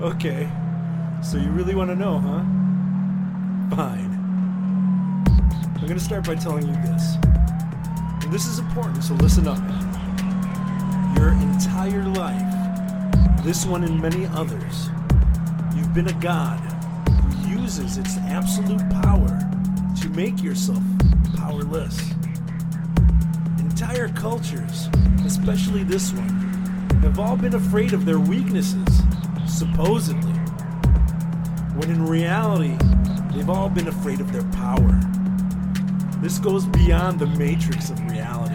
Okay. So you really want to know, huh? Fine. I'm going to start by telling you this. And this is important, so listen up. Your entire life, this one and many others, you've been a god who uses its absolute power to make yourself powerless. Entire cultures, especially this one, have all been afraid of their weaknesses, supposedly. When in reality, they've all been afraid of their power. This goes beyond the matrix of reality.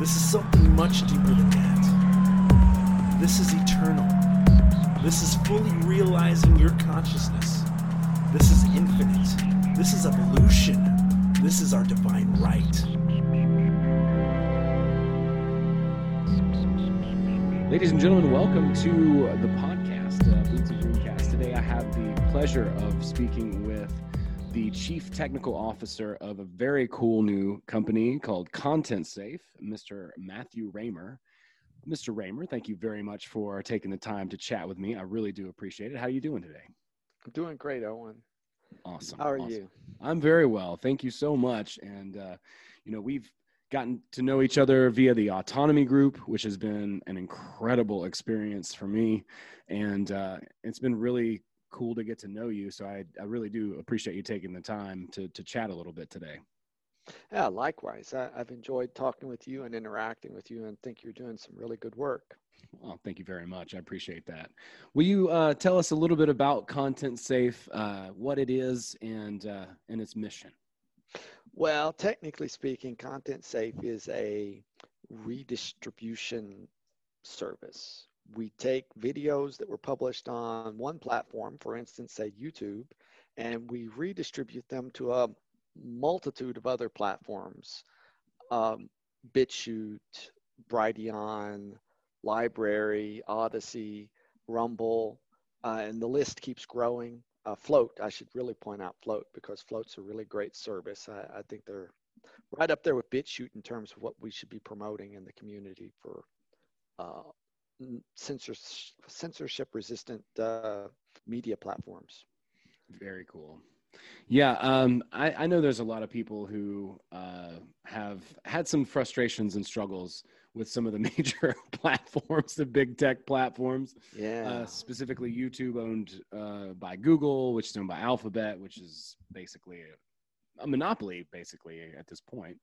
This is something much deeper than that. This is eternal. This is fully realizing your consciousness. This is infinite. This is evolution. This is our divine right. Ladies and gentlemen, welcome to the podcast, uh, Boots and Dreamcast. Today I have the pleasure of speaking with the Chief Technical Officer of a very cool new company called Content Safe, Mr. Matthew Raymer. Mr. Raymer, thank you very much for taking the time to chat with me. I really do appreciate it. How are you doing today? I'm doing great, Owen. Awesome. How are awesome. you? I'm very well. Thank you so much. And, uh, you know, we've gotten to know each other via the autonomy group, which has been an incredible experience for me. And uh, it's been really cool to get to know you. So I, I really do appreciate you taking the time to, to chat a little bit today. Yeah, likewise. I, I've enjoyed talking with you and interacting with you, and think you're doing some really good work. Well, thank you very much. I appreciate that. Will you uh, tell us a little bit about Content Safe, uh, what it is, and uh, and its mission? Well, technically speaking, Content Safe is a redistribution service. We take videos that were published on one platform, for instance, say YouTube, and we redistribute them to a multitude of other platforms um, BitChute, Brighteon, LBRY, Odysee, Rumble, uh, and the list keeps growing. Uh, Flote, I should really point out Flote because Flote's a really great service. I, I think they're right up there with BitChute in terms of what we should be promoting in the community for uh, censorship, censorship resistant uh, media platforms. Very cool. Yeah, um, I, I, know there's a lot of people who uh, have had some frustrations and struggles with some of the major platforms, the big tech platforms. Yeah. Uh, specifically, YouTube owned uh, by Google, which is owned by Alphabet, which is basically a, a monopoly, basically at this point.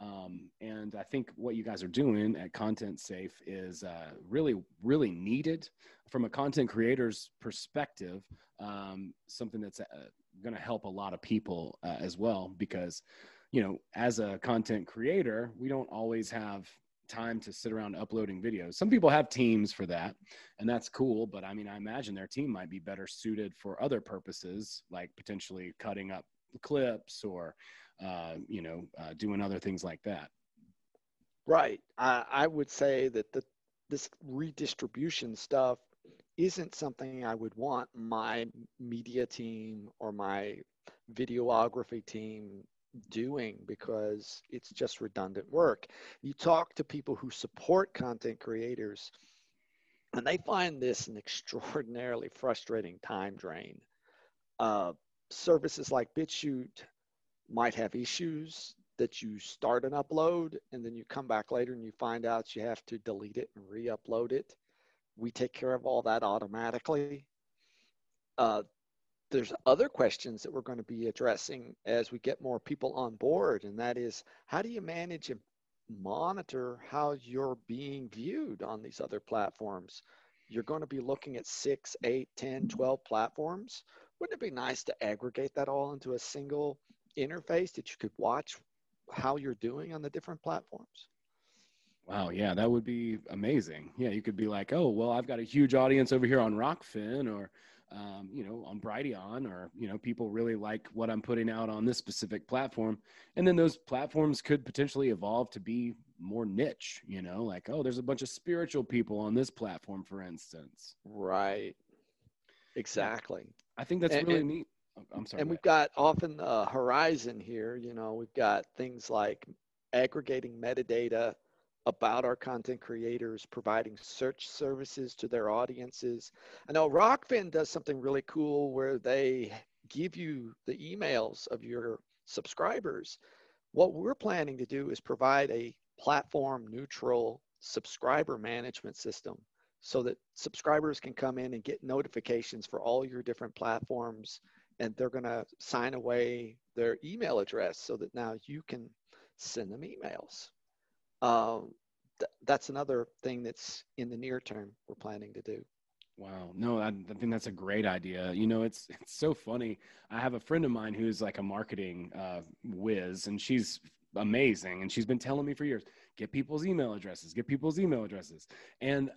Um, and I think what you guys are doing at Content Safe is uh, really, really needed from a content creator's perspective. Um, something that's uh, going to help a lot of people uh, as well, because you know, as a content creator, we don't always have time to sit around uploading videos. Some people have teams for that, and that's cool. But I mean, I imagine their team might be better suited for other purposes, like potentially cutting up clips or uh, you know, uh, doing other things like that. Right. I, I would say that the, this redistribution stuff isn't something I would want my media team or my videography team doing because it's just redundant work. You talk to people who support content creators, and they find this an extraordinarily frustrating time drain. Uh, services like BitChute might have issues that you start an upload and then you come back later and you find out you have to delete it and re-upload it. We take care of all that automatically. Uh, there's other questions that we're going to be addressing as we get more people on board, and that is how do you manage and monitor how you're being viewed on these other platforms? You're going to be looking at six, eight, 10, 12 platforms. Wouldn't it be nice to aggregate that all into a single interface that you could watch how you're doing on the different platforms? Wow, yeah, that would be amazing. Yeah, you could be like, oh, well, I've got a huge audience over here on Rokfin, or, um, you know, on Brighteon, or, you know, people really like what I'm putting out on this specific platform. And then those platforms could potentially evolve to be more niche, you know, like, oh, there's a bunch of spiritual people on this platform, for instance. Right. Exactly. I think that's and, really and, neat. I'm sorry. And we've got often the horizon here, you know, we've got things like aggregating metadata about our content creators, providing search services to their audiences. I know Rokfin does something really cool where they give you the emails of your subscribers. What we're planning to do is provide a platform neutral subscriber management system so that subscribers can come in and get notifications for all your different platforms and they're going to sign away their email address so that now you can send them emails. Um, th- that's another thing that's in the near term we're planning to do. Wow. No, I, I, think that's a great idea. You know, it's it's so funny. I have a friend of mine who's like a marketing uh, whiz, and she's amazing, and she's been telling me for years, get people's email addresses, get people's email addresses, and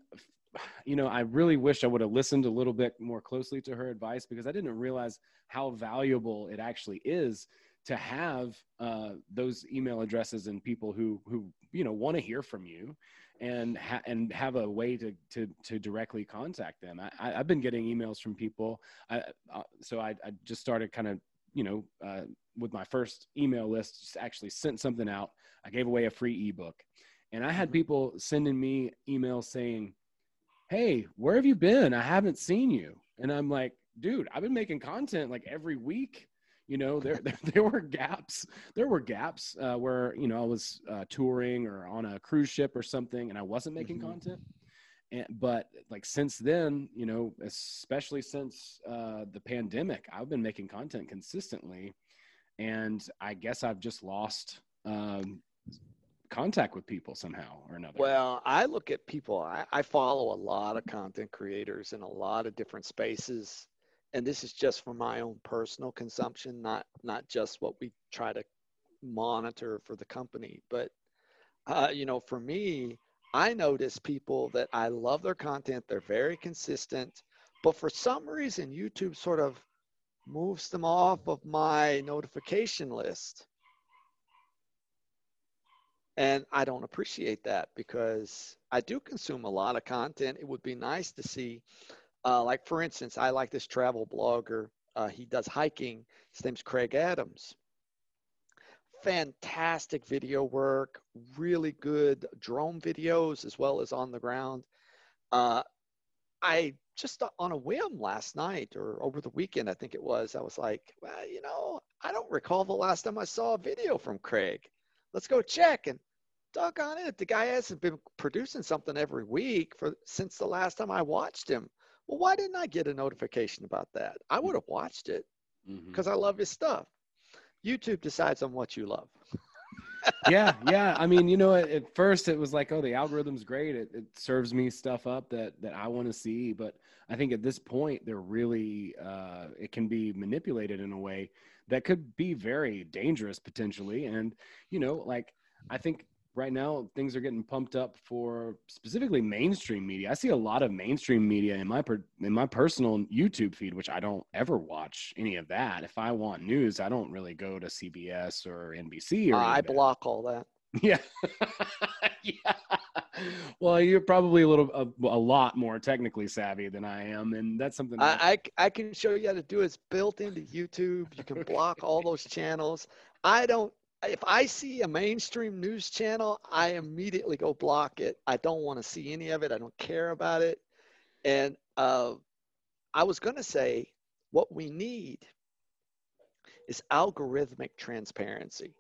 you know, I really wish I would have listened a little bit more closely to her advice because I didn't realize how valuable it actually is to have uh, those email addresses and people who who you know want to hear from you and ha- and have a way to to to directly contact them. I, have been getting emails from people, I, uh, so I, I, just started kind of you know uh, with my first email list, just actually sent something out. I gave away a free ebook, and I had mm-hmm. people sending me emails saying hey, where have you been? I haven't seen you. And I'm like, dude, I've been making content like every week. You know, there, there, there were gaps. There were gaps uh, where, you know, I was uh, touring or on a cruise ship or something and I wasn't making mm-hmm. content. And, but like since then, you know, especially since uh, the pandemic, I've been making content consistently. And I guess I've just lost um, contact with people somehow or another? Well, I look at people, I, I follow a lot of content creators in a lot of different spaces. And this is just for my own personal consumption, not not just what we try to monitor for the company. But uh, you know, for me, I notice people that I love their content, they're very consistent, but for some reason YouTube sort of moves them off of my notification list. And I don't appreciate that because I do consume a lot of content. It would be nice to see, uh, like, for instance, I like this travel blogger. Uh, he does hiking. His name's Craig Adams. Fantastic video work, really good drone videos as well as on the ground. Uh, I just on a whim last night or over the weekend, I think it was, I was like, well, you know, I don't recall the last time I saw a video from Craig let's go check. And doggone it, the guy hasn't been producing something every week for since the last time I watched him. Well, why didn't I get a notification about that? I would have watched it because mm-hmm. I love his stuff. YouTube decides on what you love. yeah, yeah. I mean, you know, at, at, first it was like, oh, the algorithm's great. It, it serves me stuff up that that I want to see. But I think at this point, they're really uh, it can be manipulated in a way that could be very dangerous potentially. And, you know, like I think right now things are getting pumped up for specifically mainstream media. I see a lot of mainstream media in my per, in my personal YouTube feed, which I don't ever watch any of that. If I want news, I don't really go to CBS or NBC. Or uh, I block all that. Yeah, yeah. Well, you're probably a little a, a, lot more technically savvy than I am, and that's something. That I, I, I can show you how to do. It's built into YouTube. You can block all those channels. I don't. If I see a mainstream news channel, I immediately go block it. I don't want to see any of it. I don't care about it. And uh, I was going to say, what we need is algorithmic transparency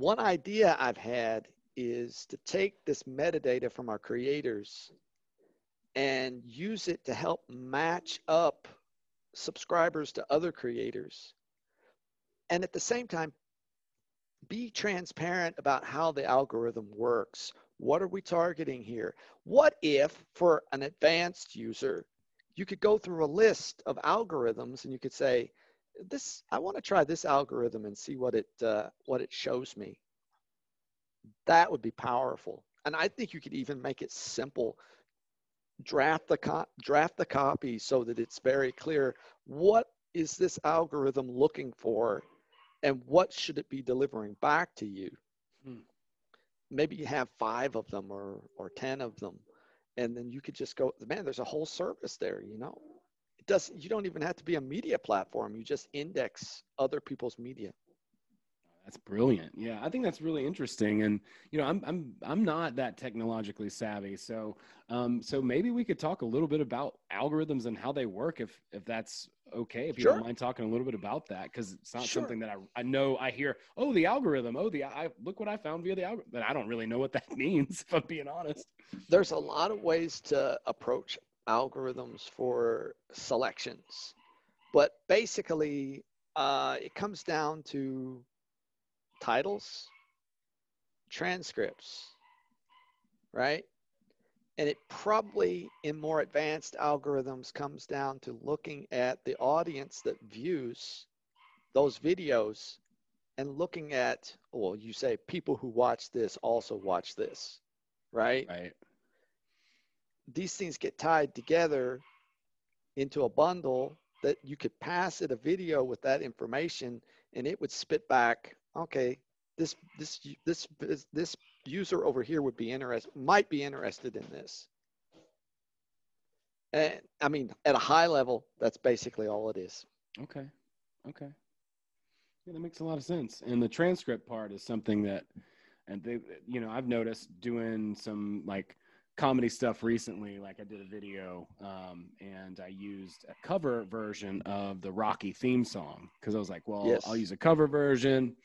one idea I've had is to take this metadata from our creators and use it to help match up subscribers to other creators. And at the same time, be transparent about how the algorithm works. What are we targeting here? What if, for an advanced user, you could go through a list of algorithms and you could say, this I want to try this algorithm and see what it uh, what it shows me. That would be powerful, and I think you could even make it simple. Draft the co- draft the copy so that it's very clear what is this algorithm looking for, and what should it be delivering back to you. Hmm. Maybe you have five of them or or ten of them, and then you could just go. Man, there's a whole service there. You know it doesn't you don't even have to be a media platform you just index other people's media That's brilliant. Yeah, I think that's really interesting. And you know, I'm I'm I'm not that technologically savvy, so um, so maybe we could talk a little bit about algorithms and how they work, if if that's okay. If you Sure. don't mind talking a little bit about that, because it's not Sure. something that I I know. I hear, oh, the algorithm. Oh, the I look what I found via the algorithm, but I don't really know what that means. If I'm being honest. There's a lot of ways to approach algorithms for selections, but basically, uh, it comes down to titles, transcripts, right? And it probably, in more advanced algorithms, comes down to looking at the audience that views those videos and looking at, well, you say people who watch this also watch this, right? Right. these things get tied together into a bundle that you could pass it a video with that information and it would spit back okay this this this this, user over here would be interested might be interested in this and i mean at a high level that's basically all it is Okay. Okay. Yeah, that makes a lot of sense. And the transcript part is something that, and they, you know, I've noticed doing some like comedy stuff recently. Like I did a video, um, and I used a cover version of the Rocky theme song because I was like, well, Yes. I'll use a cover version.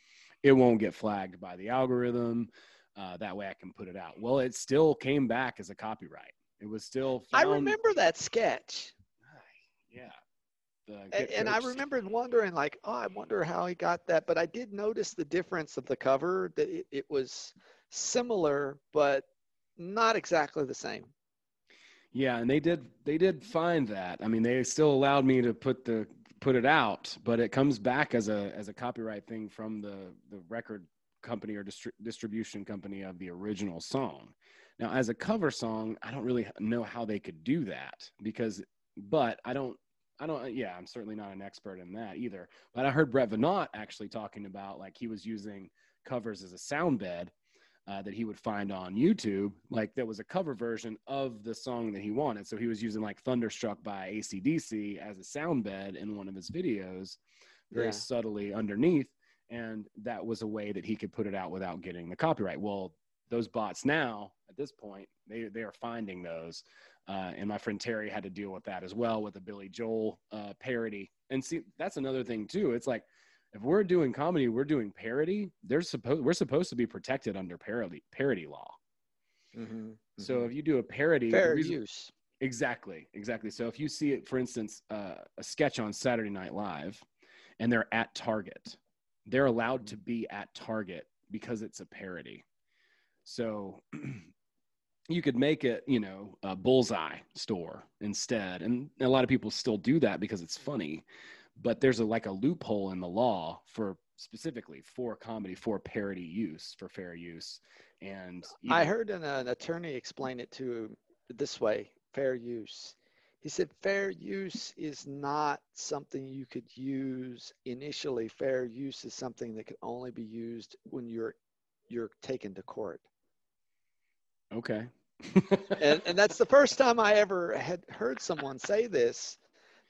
It won't get flagged by the algorithm. Uh, that way I can put it out. Well, it still came back as a copyright. It was still. i remember that sketch Yeah. And, and i remember wondering like oh i wonder how he got that but i did notice the difference of the cover that it, it was similar but not exactly the same Yeah, and they did they did find that. I mean, they still allowed me to put the put it out, but it comes back as a as a copyright thing from the the record company or distri- distribution company of the original song. Now, as a cover song, I don't really know how they could do that because but I don't I don't yeah, I'm certainly not an expert in that either. But I heard Brett Venant actually talking about like he was using covers as a sound bed uh, that he would find on YouTube, like that was a cover version of the song that he wanted. So he was using like Thunderstruck by AC/DC as a sound bed in one of his videos, very Yeah. subtly underneath. And that was a way that he could put it out without getting the copyright. Well, those bots now, at this point, they, they are finding those. Uh, and my friend Terry had to deal with that as well with a Billy Joel uh, parody. And see, that's another thing too. It's like, if we're doing comedy, we're doing parody. They're supposed we're supposed to be protected under parody parody law. So if you do a parody, fair reason- use exactly, exactly. So if you see it, for instance, uh, a sketch on Saturday Night Live, and they're at Target, they're allowed to be at Target because it's a parody. So you could make it, you know, a bullseye store instead, and a lot of people still do that because it's funny. But there's a like a loophole in the law for specifically for comedy for parody use for fair use and I heard an, an attorney explain it to this way fair use. He said fair use is not something you could use initially. Fair use is something that could only be used when you're you're taken to court. okay And and that's the first time I ever had heard someone say this.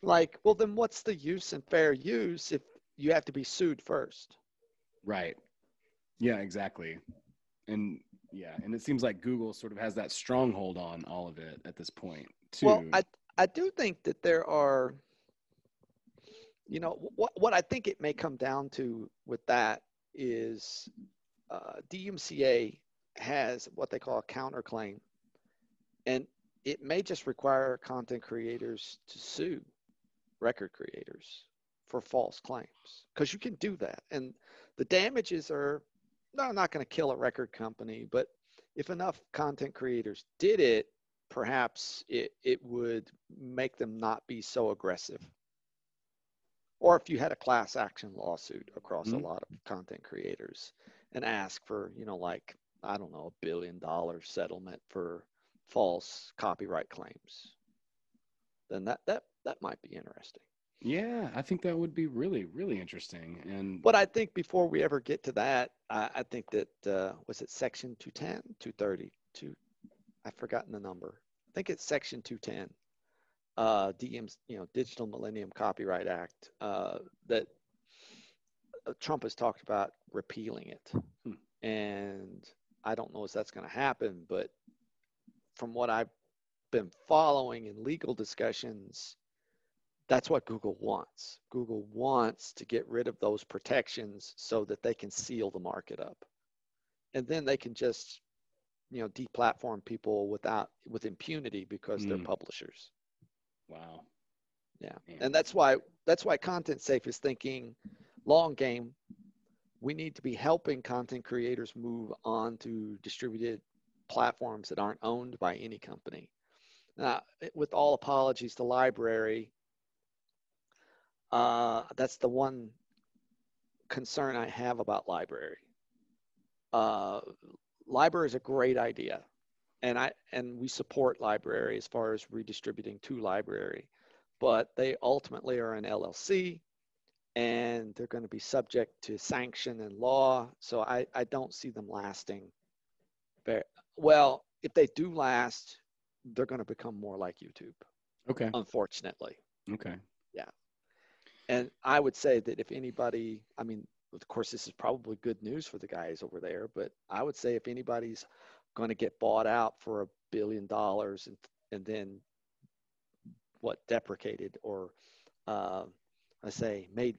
Like, well then what's the use in fair use if you have to be sued first? Right. Yeah, exactly. And yeah, and it seems like Google sort of has that stronghold on all of it at this point, too. Well, I I do think that there are, you know, what what I think it may come down to with that is uh, DMCA has what they call a counterclaim, and it may just require content creators to sue record creators for false claims because you can do that, and the damages are no, not going to kill a record company, but if enough content creators did it, perhaps it, it would make them not be so aggressive. Or if you had a class action lawsuit across Mhm. a lot of content creators and ask for, you know, like, I don't know, a billion dollar settlement for false copyright claims, then that, that, that might be interesting. yeah, I think that would be really, really interesting. And But I think before we ever get to that, I, I think that, uh, was it section 210, 230, two, I've forgotten the number. I think it's section 210, uh, DM's, you know, Digital Millennium Copyright Act, uh, that uh, Trump has talked about repealing it, Hmm. and I don't know if that's going to happen. But from what I've been following in legal discussions, that's what Google wants. Google wants to get rid of those protections so that they can seal the market up, and then they can just, you know, deplatform people without with impunity because they're Mm. publishers. Wow. Yeah, Man. and that's why that's why Content Safe is thinking long game. We need to be helping content creators move on to distributed platforms that aren't owned by any company. Now, with all apologies to LBRY, uh, that's the one concern I have about LBRY. Uh, LBRY is a great idea, and I and we support LBRY as far as redistributing to LBRY but they ultimately are an LLC and they're going to be subject to sanction and law. So I, I don't see them lasting. Very, well, if they do last, they're going to become more like YouTube, Okay. unfortunately. Okay. And I would say that if anybody, I mean, of course, this is probably good news for the guys over there, but I would say if anybody's going to get bought out for a billion dollars and, and then what deprecated or uh, I say made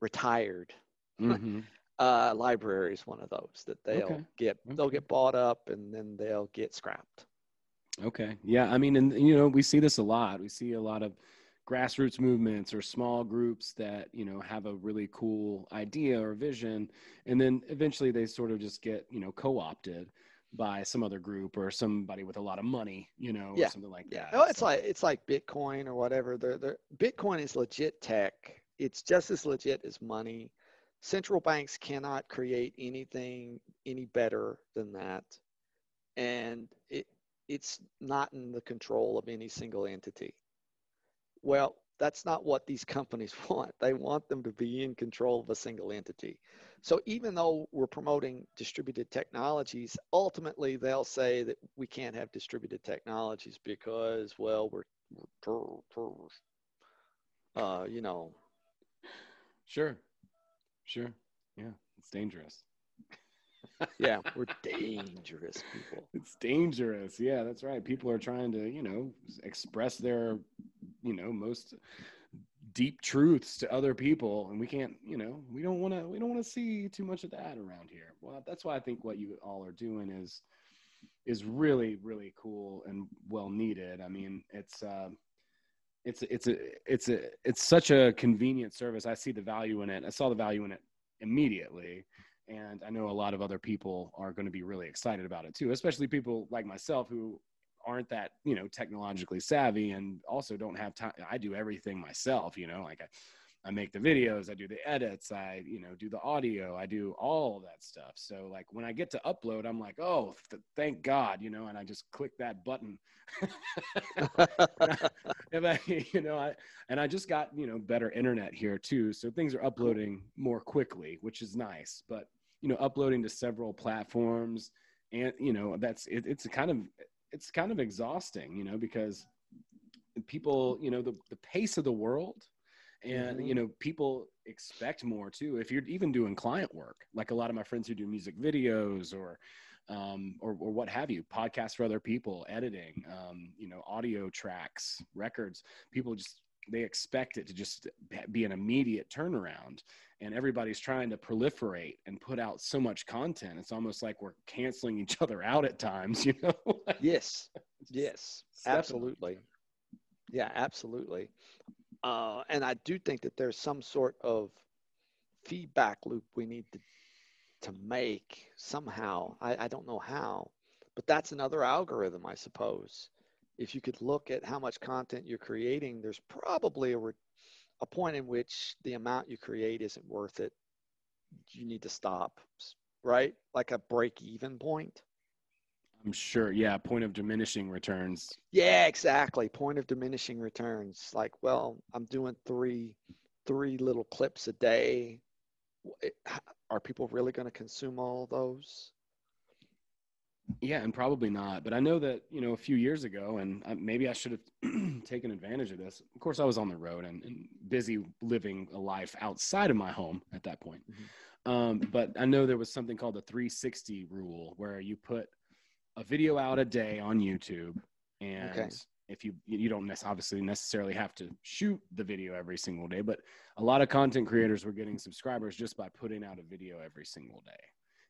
retired. hmm Uh, LBRY is one of those that they'll Okay. get they'll get bought up and then they'll get scrapped. Okay. Yeah. I mean, and you know, we see this a lot. We see a lot of grassroots movements or small groups that you know have a really cool idea or vision, and then eventually they sort of just get you know co-opted by some other group or somebody with a lot of money, you know, Yeah. or something like Yeah, that. oh, it's So- like it's like Bitcoin or whatever. They're, they're, Bitcoin is legit tech. It's just as legit as money. Central banks cannot create anything any better than that, and it it's not in the control of any single entity. Well, that's not what these companies want. They want them to be in control of a single entity. So even though we're promoting distributed technologies, ultimately they'll say that we can't have distributed technologies because, well, we're, uh, you know, Sure. Sure. Yeah. It's dangerous. Yeah, we're dangerous people. It's dangerous. Yeah, that's right. People are trying to, you know, express their, you know, most deep truths to other people and we can't, you know, we don't want to we don't want to see too much of that around here. Well, that's why I think what you all are doing is is really really cool and well needed. I mean, it's um it's it's a it's a it's such a convenient service. I see the value in it. I saw the value in it immediately and i know a lot of other people are going to be really excited about it too especially people like myself who aren't that you know technologically savvy and also don't have time i do everything myself you know like I, I make the videos i do the edits i you know do the audio i do all that stuff so like when i get to upload i'm like oh th- thank god you know and i just click that button if I, you know, I, and I just got, you know, better internet here too. So things are uploading more quickly, which is nice, but, you know, uploading to several platforms and, you know, that's, it, it's kind of, it's kind of exhausting, you know, because people, you know, the, the pace of the world and, Mhm. you know, people expect more too. If you're even doing client work, like a lot of my friends who do music videos or, um, or, or what have you, podcasts for other people, editing, um, you know, audio tracks, records. People just they expect it to just be an immediate turnaround, and everybody's trying to proliferate and put out so much content. It's almost like we're canceling each other out at times, you know. yes, yes, absolutely. Yeah, absolutely. Uh, and I do think that there's some sort of feedback loop we need to to make somehow. I, I don't know how, but that's another algorithm, I suppose. If you could look at how much content you're creating, there's probably a, re- a point in which the amount you create isn't worth it. You need to stop, right? Like a break even point. I'm sure. Yeah, point of diminishing returns. Yeah, exactly. Point of diminishing returns. Like, well, I'm doing three, three little clips a day. W- it- h- Are people really going to consume all those? Yeah, and probably not. But I know that you know a few years ago, and uh, maybe I should have taken advantage of this. Of course, I was on the road and, and busy living a life outside of my home at that point. Mm-hmm. Um, but I know there was something called the 360 rule, where you put a video out a day on YouTube, and okay. if you you don't obviously necessarily have to shoot the video every single day, but a lot of content creators were getting subscribers just by putting out a video every single day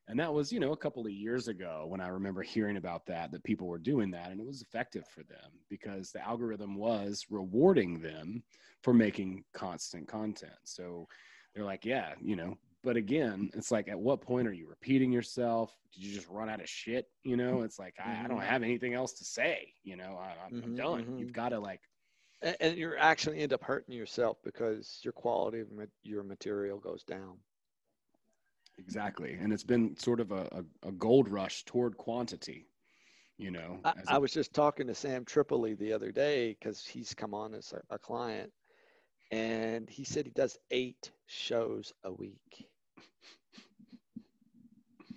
and that was you know a couple of years ago when i remember hearing about that that people were doing that and it was effective for them because the algorithm was rewarding them for making constant content. So they're like yeah you know but again it's like at what point are you repeating yourself? Did you just run out of shit? You know it's like i, I don't mm-hmm. have anything else to say you know I, am mm-hmm, done. Mm-hmm. you've got to like and, and you actually end up hurting yourself because your quality of your material goes down Exactly. And it's been sort of a, a, a gold rush toward quantity, you know. I, a, I, was just talking to Sam Tripoli the other day because he's come on as a, a client, and he said he does eight shows a week.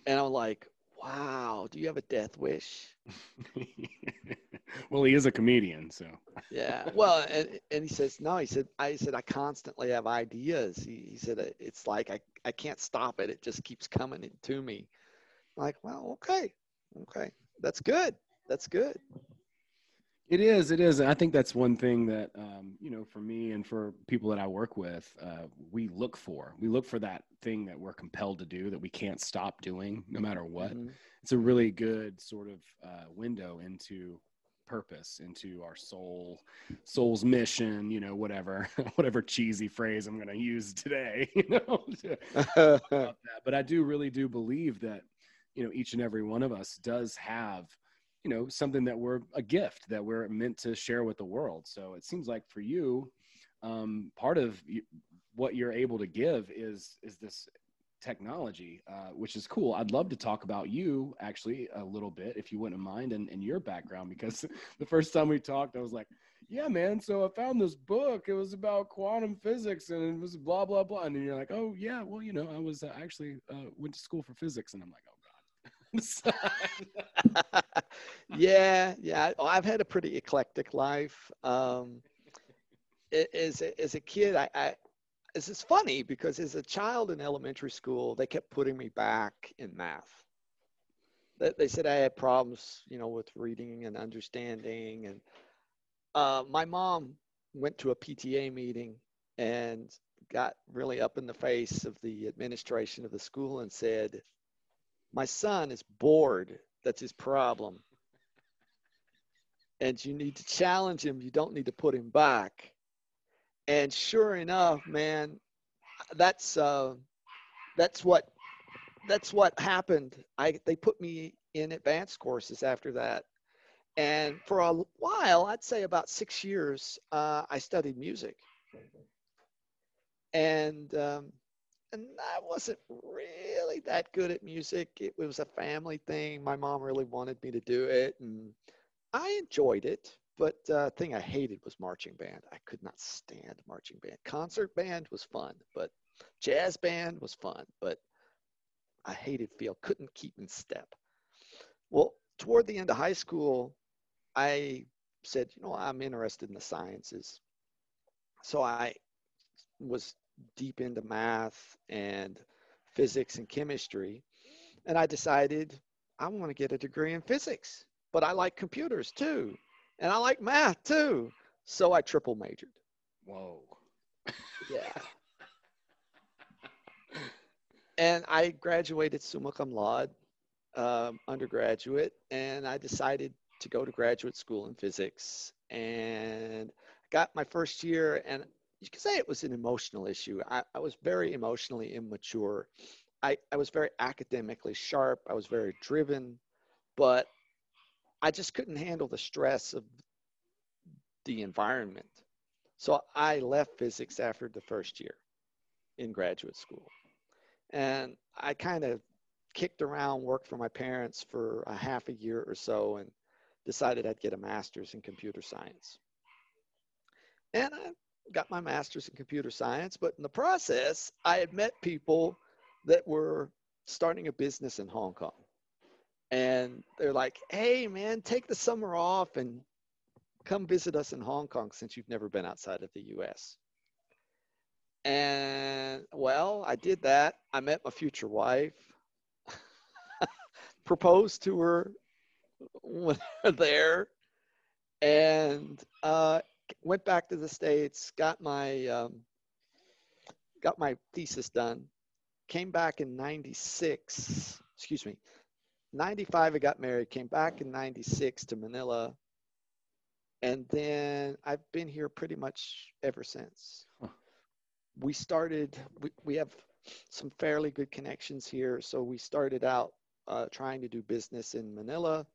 And I'm like, wow, do you have a death wish? well, he is a comedian, so. yeah. Well, and, and he says, no, he said, I said, I constantly have ideas. He, he said, uh, it's like I, I can't stop it. It just keeps coming to me. I'm like, well, okay. Okay. That's good. That's good. It is. It is. I think that's one thing that, um, you know, for me and for people that I work with, uh, we look for. We look for that thing that we're compelled to do that we can't stop doing no matter what. Mm-hmm. It's a really good sort of uh, window into purpose into our soul soul's mission you know whatever whatever cheesy phrase i'm going to use today you know but i do really do believe that you know each and every one of us does have you know something that we're a gift that we're meant to share with the world. So it seems like for you um, part of what you're able to give is is this technology uh, which is cool. I'd love to talk about you actually a little bit if you wouldn't mind and, and your background because the first time we talked i was like yeah man so i found this book. It was about quantum physics and it was blah blah blah. And you're like oh yeah well you know i was uh, actually uh, went to school for physics. And i'm like oh yeah, yeah. I've had a pretty eclectic life. Um, as a, as a kid, I, I this is funny because as a child in elementary school, they kept putting me back in math. They, they said I had problems, you know, with reading and understanding. And uh, my mom went to a PTA meeting and got really up in the face of the administration of the school and said, my son is bored. That's his problem. And you need to challenge him. You don't need to put him back. And sure enough, man, that's uh, that's what that's what happened. I they put me in advanced courses after that, and for a while, I'd say about six years, uh, I studied music. And um, and I wasn't really that good at music. It was a family thing. My mom really wanted me to do it, and I enjoyed it. But the uh, thing I hated was marching band. I could not stand marching band. Concert band was fun, but jazz band was fun, but I hated feel. Couldn't keep in step. Well, toward the end of high school, I said, you know, I'm interested in the sciences. So I was deep into math and physics and chemistry. And I decided I want to get a degree in physics, but I like computers too. And I like math too. So I triple majored. Whoa. Yeah. and I graduated summa cum laude, um, undergraduate, and I decided to go to graduate school in physics. And got my first year, and you could say it was an emotional issue. I, I was very emotionally immature. I, I was very academically sharp. I was very driven, but I just couldn't handle the stress of the environment. So I left physics after the first year in graduate school. And I kind of kicked around, worked for my parents for a half a year or so, and decided I'd get a master's in computer science. And I got my master's in computer science, but in the process, I had met people that were starting a business in Hong Kong. and they're like, "Hey, man, take the summer off and come visit us in Hong Kong since you've never been outside of the U.S." And well, I did that. I met my future wife, proposed to her when there, and uh, went back to the states. Got my um, got my thesis done. Came back in '96. Excuse me, 95 I got married, came back in 96 to Manila. And then I've been here pretty much ever since. Huh. We started, we, we have some fairly good connections here. So we started out uh, trying to do business in Manila,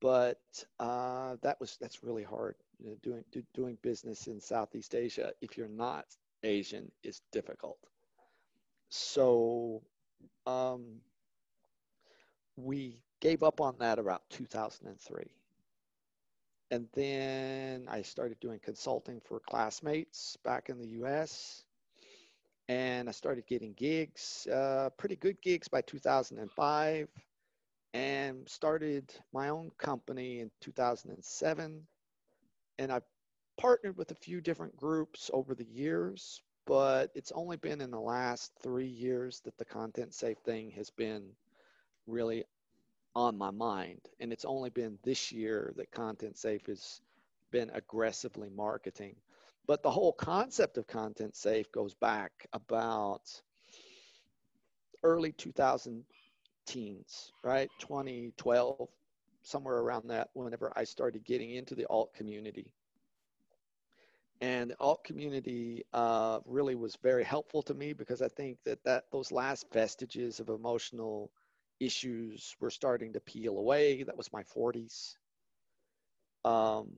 but uh, that was, that's really hard. Doing, do, doing business in Southeast Asia, if you're not Asian, is difficult. So, um, we gave up on that about 2003. And then I started doing consulting for classmates back in the US. And I started getting gigs, uh, pretty good gigs by 2005, and started my own company in 2007. And I've partnered with a few different groups over the years, but it's only been in the last three years that the content safe thing has been really on my mind. And it's only been this year that Content Safe has been aggressively marketing. But the whole concept of Content Safe goes back about early 2000 teens, right? 2012, somewhere around that, whenever I started getting into the alt community. And the alt community uh, really was very helpful to me because I think that, that those last vestiges of emotional issues were starting to peel away. That was my 40s. Um,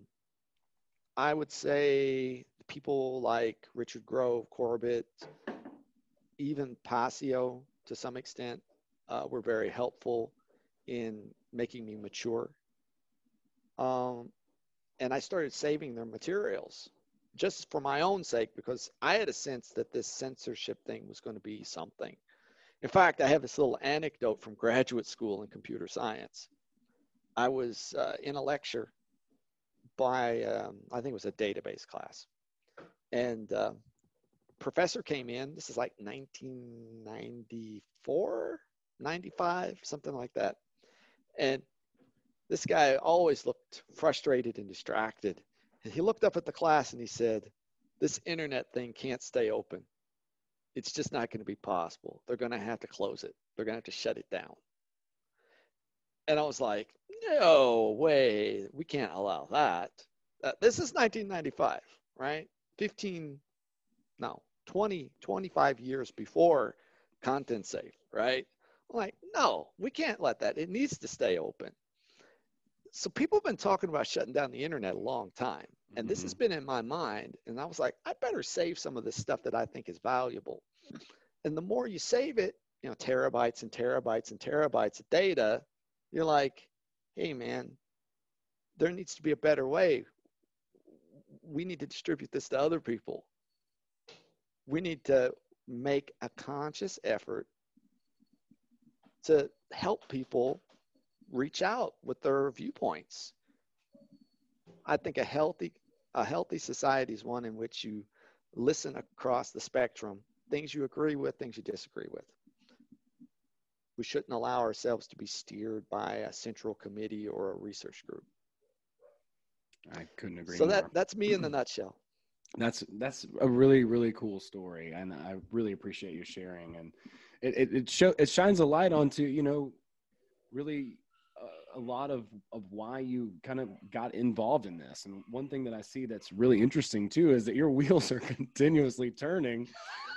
I would say people like Richard Grove, Corbett, even Passio to some extent uh, were very helpful in making me mature. Um, and I started saving their materials just for my own sake because I had a sense that this censorship thing was going to be something. In fact, I have this little anecdote from graduate school in computer science. I was uh, in a lecture by, um, I think it was a database class. And uh, professor came in, this is like 1994, 95, something like that. And this guy always looked frustrated and distracted. And he looked up at the class and he said, This internet thing can't stay open it's just not going to be possible. They're going to have to close it. They're going to have to shut it down. And I was like, no way. We can't allow that. Uh, this is 1995, right? 15, no, 20, 25 years before content safe, right? Like, no, we can't let that. It needs to stay open. So people have been talking about shutting down the internet a long time. And this mm-hmm. has been in my mind. And I was like, I better save some of this stuff that I think is valuable. And the more you save it, you know, terabytes and terabytes and terabytes of data, you're like, hey, man, there needs to be a better way. We need to distribute this to other people. We need to make a conscious effort to help people reach out with their viewpoints. I think a healthy a healthy society is one in which you listen across the spectrum, things you agree with, things you disagree with. We shouldn't allow ourselves to be steered by a central committee or a research group. I couldn't agree. So more. that that's me in the nutshell. That's that's a really really cool story, and I really appreciate you sharing. And it it it, show, it shines a light onto you know really uh, a lot of of why you kind of got involved in this. And one thing that I see that's really interesting too is that your wheels are continuously turning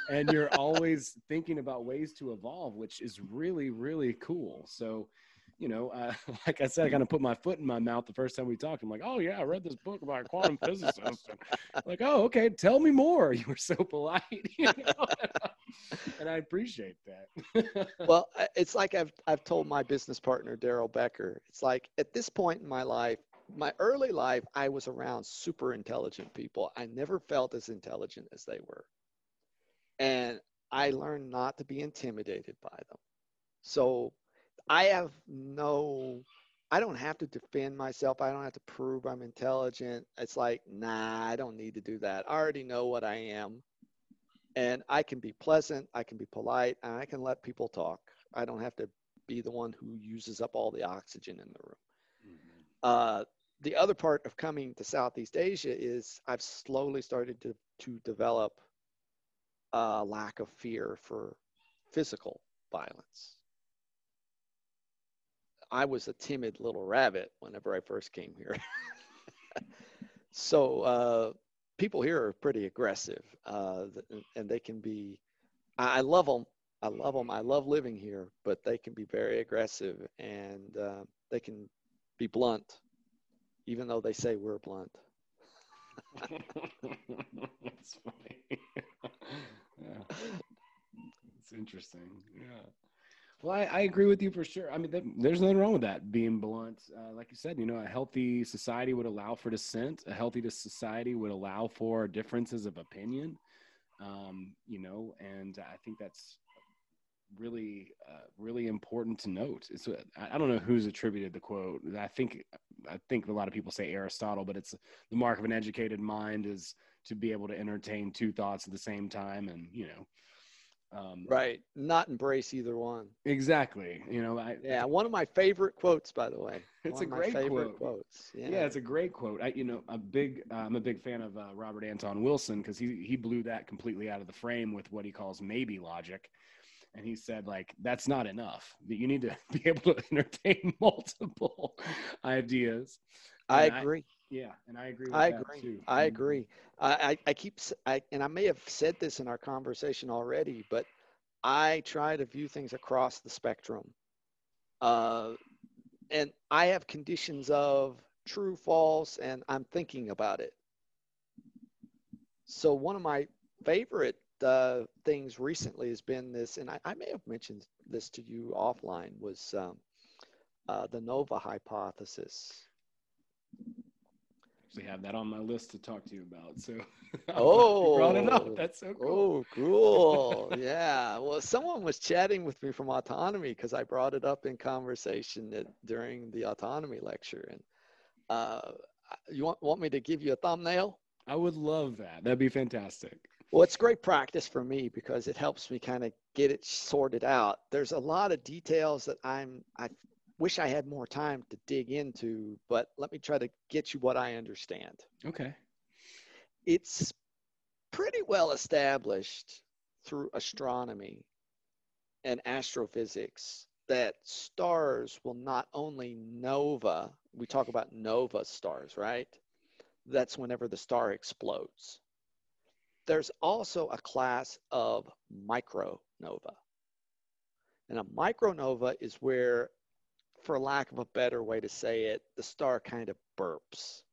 and you're always thinking about ways to evolve, which is really really cool. So you know, uh, like I said, I kind of put my foot in my mouth the first time we talked. I'm like, oh yeah, I read this book about a quantum physicist. like, oh okay, tell me more. You were so polite, you know? and I appreciate that. well, it's like I've I've told my business partner Daryl Becker. It's like at this point in my life, my early life, I was around super intelligent people. I never felt as intelligent as they were, and I learned not to be intimidated by them. So I have no, I don't have to defend myself. I don't have to prove I'm intelligent. It's like, nah, I don't need to do that. I already know what I am. And I can be pleasant, I can be polite, and I can let people talk. I don't have to be the one who uses up all the oxygen in the room. Mm-hmm. Uh, the other part of coming to Southeast Asia is I've slowly started to, to develop a lack of fear for physical violence. I was a timid little rabbit whenever I first came here. so uh, people here are pretty aggressive, uh, and they can be. I love them. I love them. I love living here, but they can be very aggressive, and uh, they can be blunt, even though they say we're blunt. That's funny. yeah. It's interesting. Yeah. Well, I, I, agree with you for sure. I mean, there's nothing wrong with that being blunt. Uh, like you said, you know, a healthy society would allow for dissent. A healthy society would allow for differences of opinion. Um, you know, and I think that's really, uh, really important to note. It's, I don't know who's attributed the quote. I think, I think a lot of people say Aristotle, but it's the mark of an educated mind is to be able to entertain two thoughts at the same time, and you know um, right. Not embrace either one. Exactly. You know, I, yeah. One of my favorite quotes, by the way. It's a great quote. Quotes. Yeah. yeah. it's a great quote. I, you know, a big. Uh, I'm a big fan of uh, Robert Anton Wilson because he he blew that completely out of the frame with what he calls maybe logic, and he said like that's not enough. That you need to be able to entertain multiple ideas. I agree. Yeah, and I agree. I agree. Too. I mm-hmm. agree. I, I keep, I, and I may have said this in our conversation already, but I try to view things across the spectrum. Uh, and I have conditions of true, false, and I'm thinking about it. So one of my favorite uh, things recently has been this, and I, I, may have mentioned this to you offline, was um, uh, the NOVA hypothesis actually have that on my list to talk to you about. So oh, brought it up. That's so cool. Oh, cool. yeah. Well, someone was chatting with me from autonomy because I brought it up in conversation that, during the autonomy lecture. And uh, you want want me to give you a thumbnail? I would love that. That'd be fantastic. Well, it's great practice for me because it helps me kind of get it sorted out. There's a lot of details that I'm I wish I had more time to dig into, but let me try to get you what I understand. Okay. It's pretty well established through astronomy and astrophysics that stars will not only nova, we talk about nova stars, right? That's whenever the star explodes. There's also a class of micronova. And a micronova is where for lack of a better way to say it, the star kind of burps.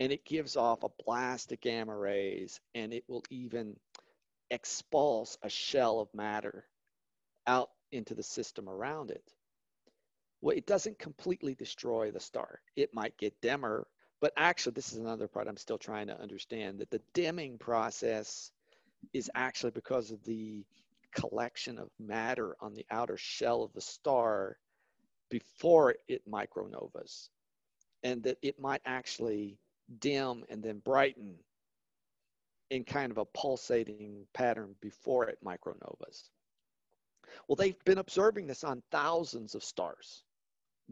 And it gives off a blast of gamma rays, and it will even expulse a shell of matter out into the system around it. Well, it doesn't completely destroy the star. It might get dimmer, but actually, this is another part I'm still trying to understand that the dimming process is actually because of the collection of matter on the outer shell of the star before it micronovas and that it might actually dim and then brighten in kind of a pulsating pattern before it micronovas. Well, they've been observing this on thousands of stars.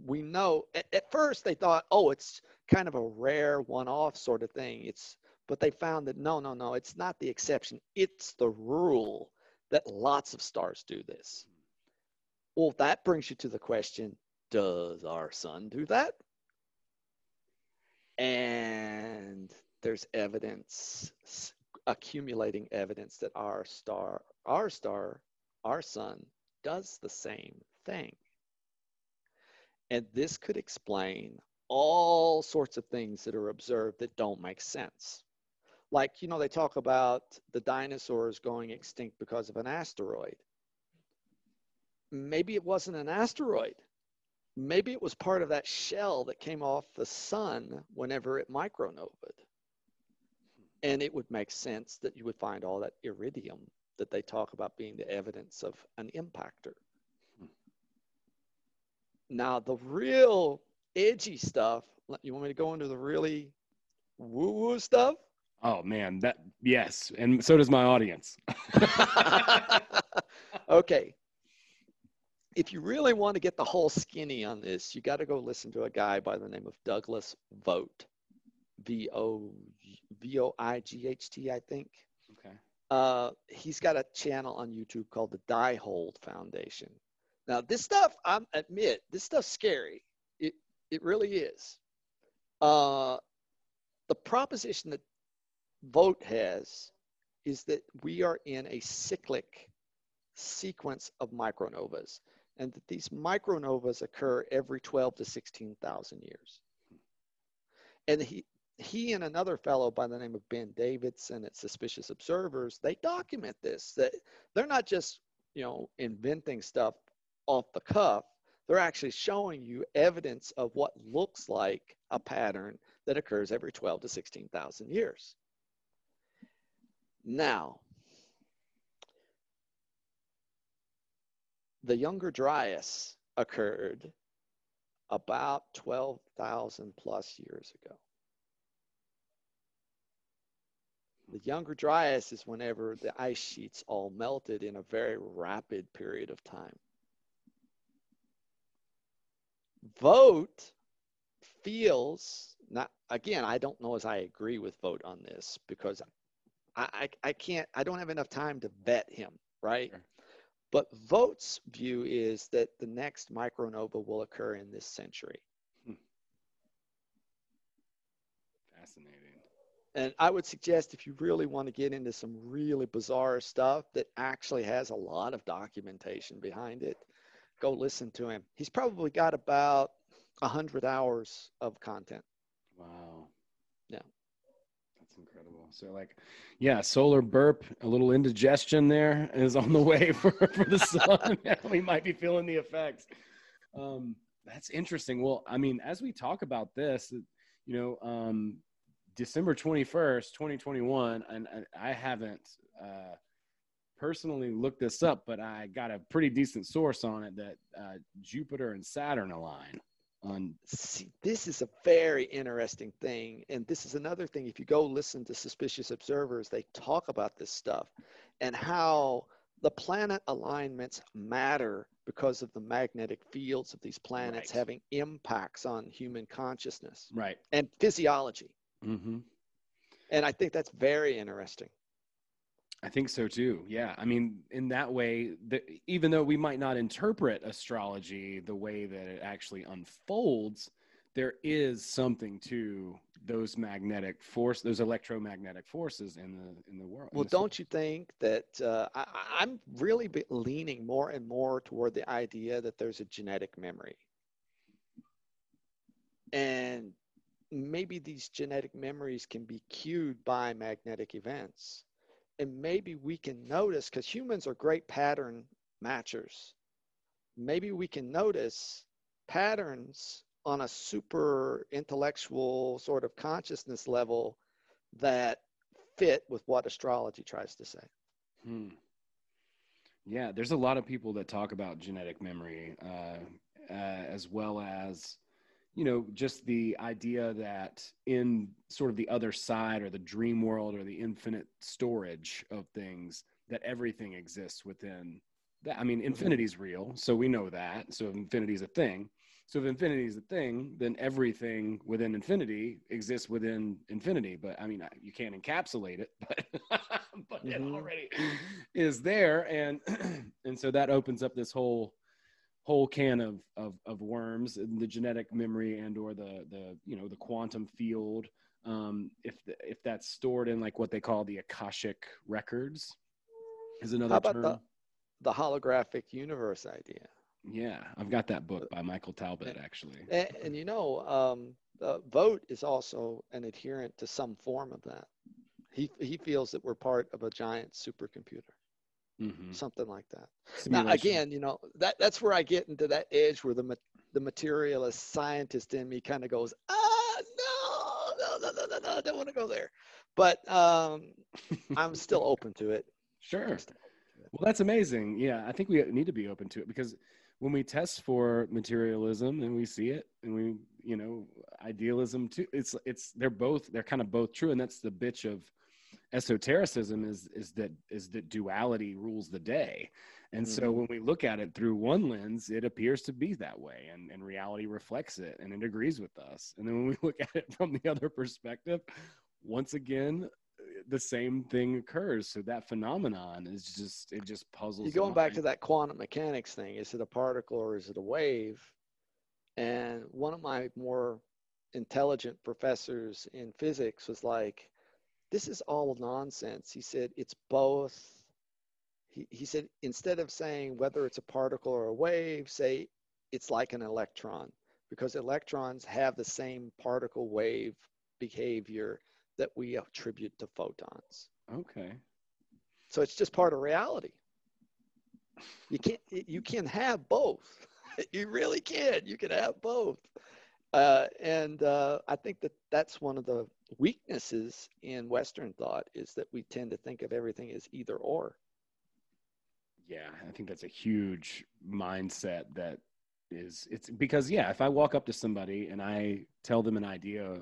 We know at, at first they thought, oh, it's kind of a rare one-off sort of thing. It's but they found that no, no, no, it's not the exception. It's the rule that lots of stars do this. Well, that brings you to the question does our sun do that? And there's evidence, accumulating evidence that our star, our star, our sun does the same thing. And this could explain all sorts of things that are observed that don't make sense. Like, you know, they talk about the dinosaurs going extinct because of an asteroid. Maybe it wasn't an asteroid maybe it was part of that shell that came off the sun whenever it micronovaed. And it would make sense that you would find all that iridium that they talk about being the evidence of an impactor. Now, the real edgy stuff, you want me to go into the really woo woo stuff? Oh man, that yes, and so does my audience. okay. If you really want to get the whole skinny on this, you got to go listen to a guy by the name of Douglas Vogt, V O V O I G H T, I think. Okay. Uh, he's got a channel on YouTube called the Dyhold Foundation. Now, this stuff, I admit, this stuff's scary. It it really is. Uh, the proposition that Vogt has is that we are in a cyclic sequence of micronovas and that these micronovas occur every 12 to 16,000 years. And he, he and another fellow by the name of Ben Davidson at Suspicious Observers, they document this, that they're not just, you know, inventing stuff off the cuff. They're actually showing you evidence of what looks like a pattern that occurs every 12 to 16,000 years. Now, the Younger Dryas occurred about 12,000 plus years ago. The Younger Dryas is whenever the ice sheets all melted in a very rapid period of time. Vogt feels, not again, I don't know as I agree with Vogt on this because I, I, I can't, I don't have enough time to vet him, right? Sure. But Vogt's view is that the next micronova will occur in this century. Hmm. Fascinating. And I would suggest if you really want to get into some really bizarre stuff that actually has a lot of documentation behind it, go listen to him. He's probably got about 100 hours of content. Wow. So like, yeah, solar burp, a little indigestion there is on the way for, for the sun. we might be feeling the effects. Um, that's interesting. Well, I mean, as we talk about this, you know, um, December 21st, 2021, and, and I haven't uh, personally looked this up, but I got a pretty decent source on it that uh, Jupiter and Saturn align on See, this is a very interesting thing and this is another thing if you go listen to suspicious observers they talk about this stuff and how the planet alignments matter because of the magnetic fields of these planets right. having impacts on human consciousness right and physiology mm-hmm. and i think that's very interesting I think so too. Yeah. I mean, in that way, the, even though we might not interpret astrology the way that it actually unfolds, there is something to those magnetic force, those electromagnetic forces in the in the world. Well, the don't you think that uh, I, I'm really leaning more and more toward the idea that there's a genetic memory, and maybe these genetic memories can be cued by magnetic events and maybe we can notice because humans are great pattern matchers maybe we can notice patterns on a super intellectual sort of consciousness level that fit with what astrology tries to say hmm. yeah there's a lot of people that talk about genetic memory uh, uh, as well as you know, just the idea that in sort of the other side or the dream world or the infinite storage of things, that everything exists within that. I mean, infinity is real, so we know that. So if infinity is a thing, so if infinity is a thing, then everything within infinity exists within infinity. But I mean, you can't encapsulate it, but but mm-hmm. it already is there, and and so that opens up this whole whole can of, of, of worms the genetic memory and or the the you know the quantum field um, if the, if that's stored in like what they call the akashic records is another How about term. The, the holographic universe idea? Yeah i've got that book by michael talbot actually. and, and you know um, the Vogt is also an adherent to some form of that. He he feels that we're part of a giant supercomputer mm-hmm. something like that. Simulation. Now, again, you know that that's where I get into that edge where the the materialist scientist in me kind of goes, ah, no, no, no, no, no, no, I don't want to go there. But um, I'm still open to it. Sure. Well, that's amazing. Yeah, I think we need to be open to it because when we test for materialism and we see it and we you know idealism too it's it's they're both they're kind of both true and that's the bitch of esotericism is is that is that duality rules the day and mm-hmm. so when we look at it through one lens it appears to be that way and, and reality reflects it and it agrees with us and then when we look at it from the other perspective once again the same thing occurs. So that phenomenon is just it just puzzles. You're going back to that quantum mechanics thing. Is it a particle or is it a wave? And one of my more intelligent professors in physics was like, "This is all nonsense." He said, "It's both." He, he said, instead of saying whether it's a particle or a wave, say it's like an electron because electrons have the same particle wave behavior that we attribute to photons. Okay. So it's just part of reality. You can't. You can have both. you really can. You can have both. Uh, and uh, I think that that's one of the weaknesses in Western thought is that we tend to think of everything as either or. Yeah, I think that's a huge mindset that is it's because yeah, if I walk up to somebody and I tell them an idea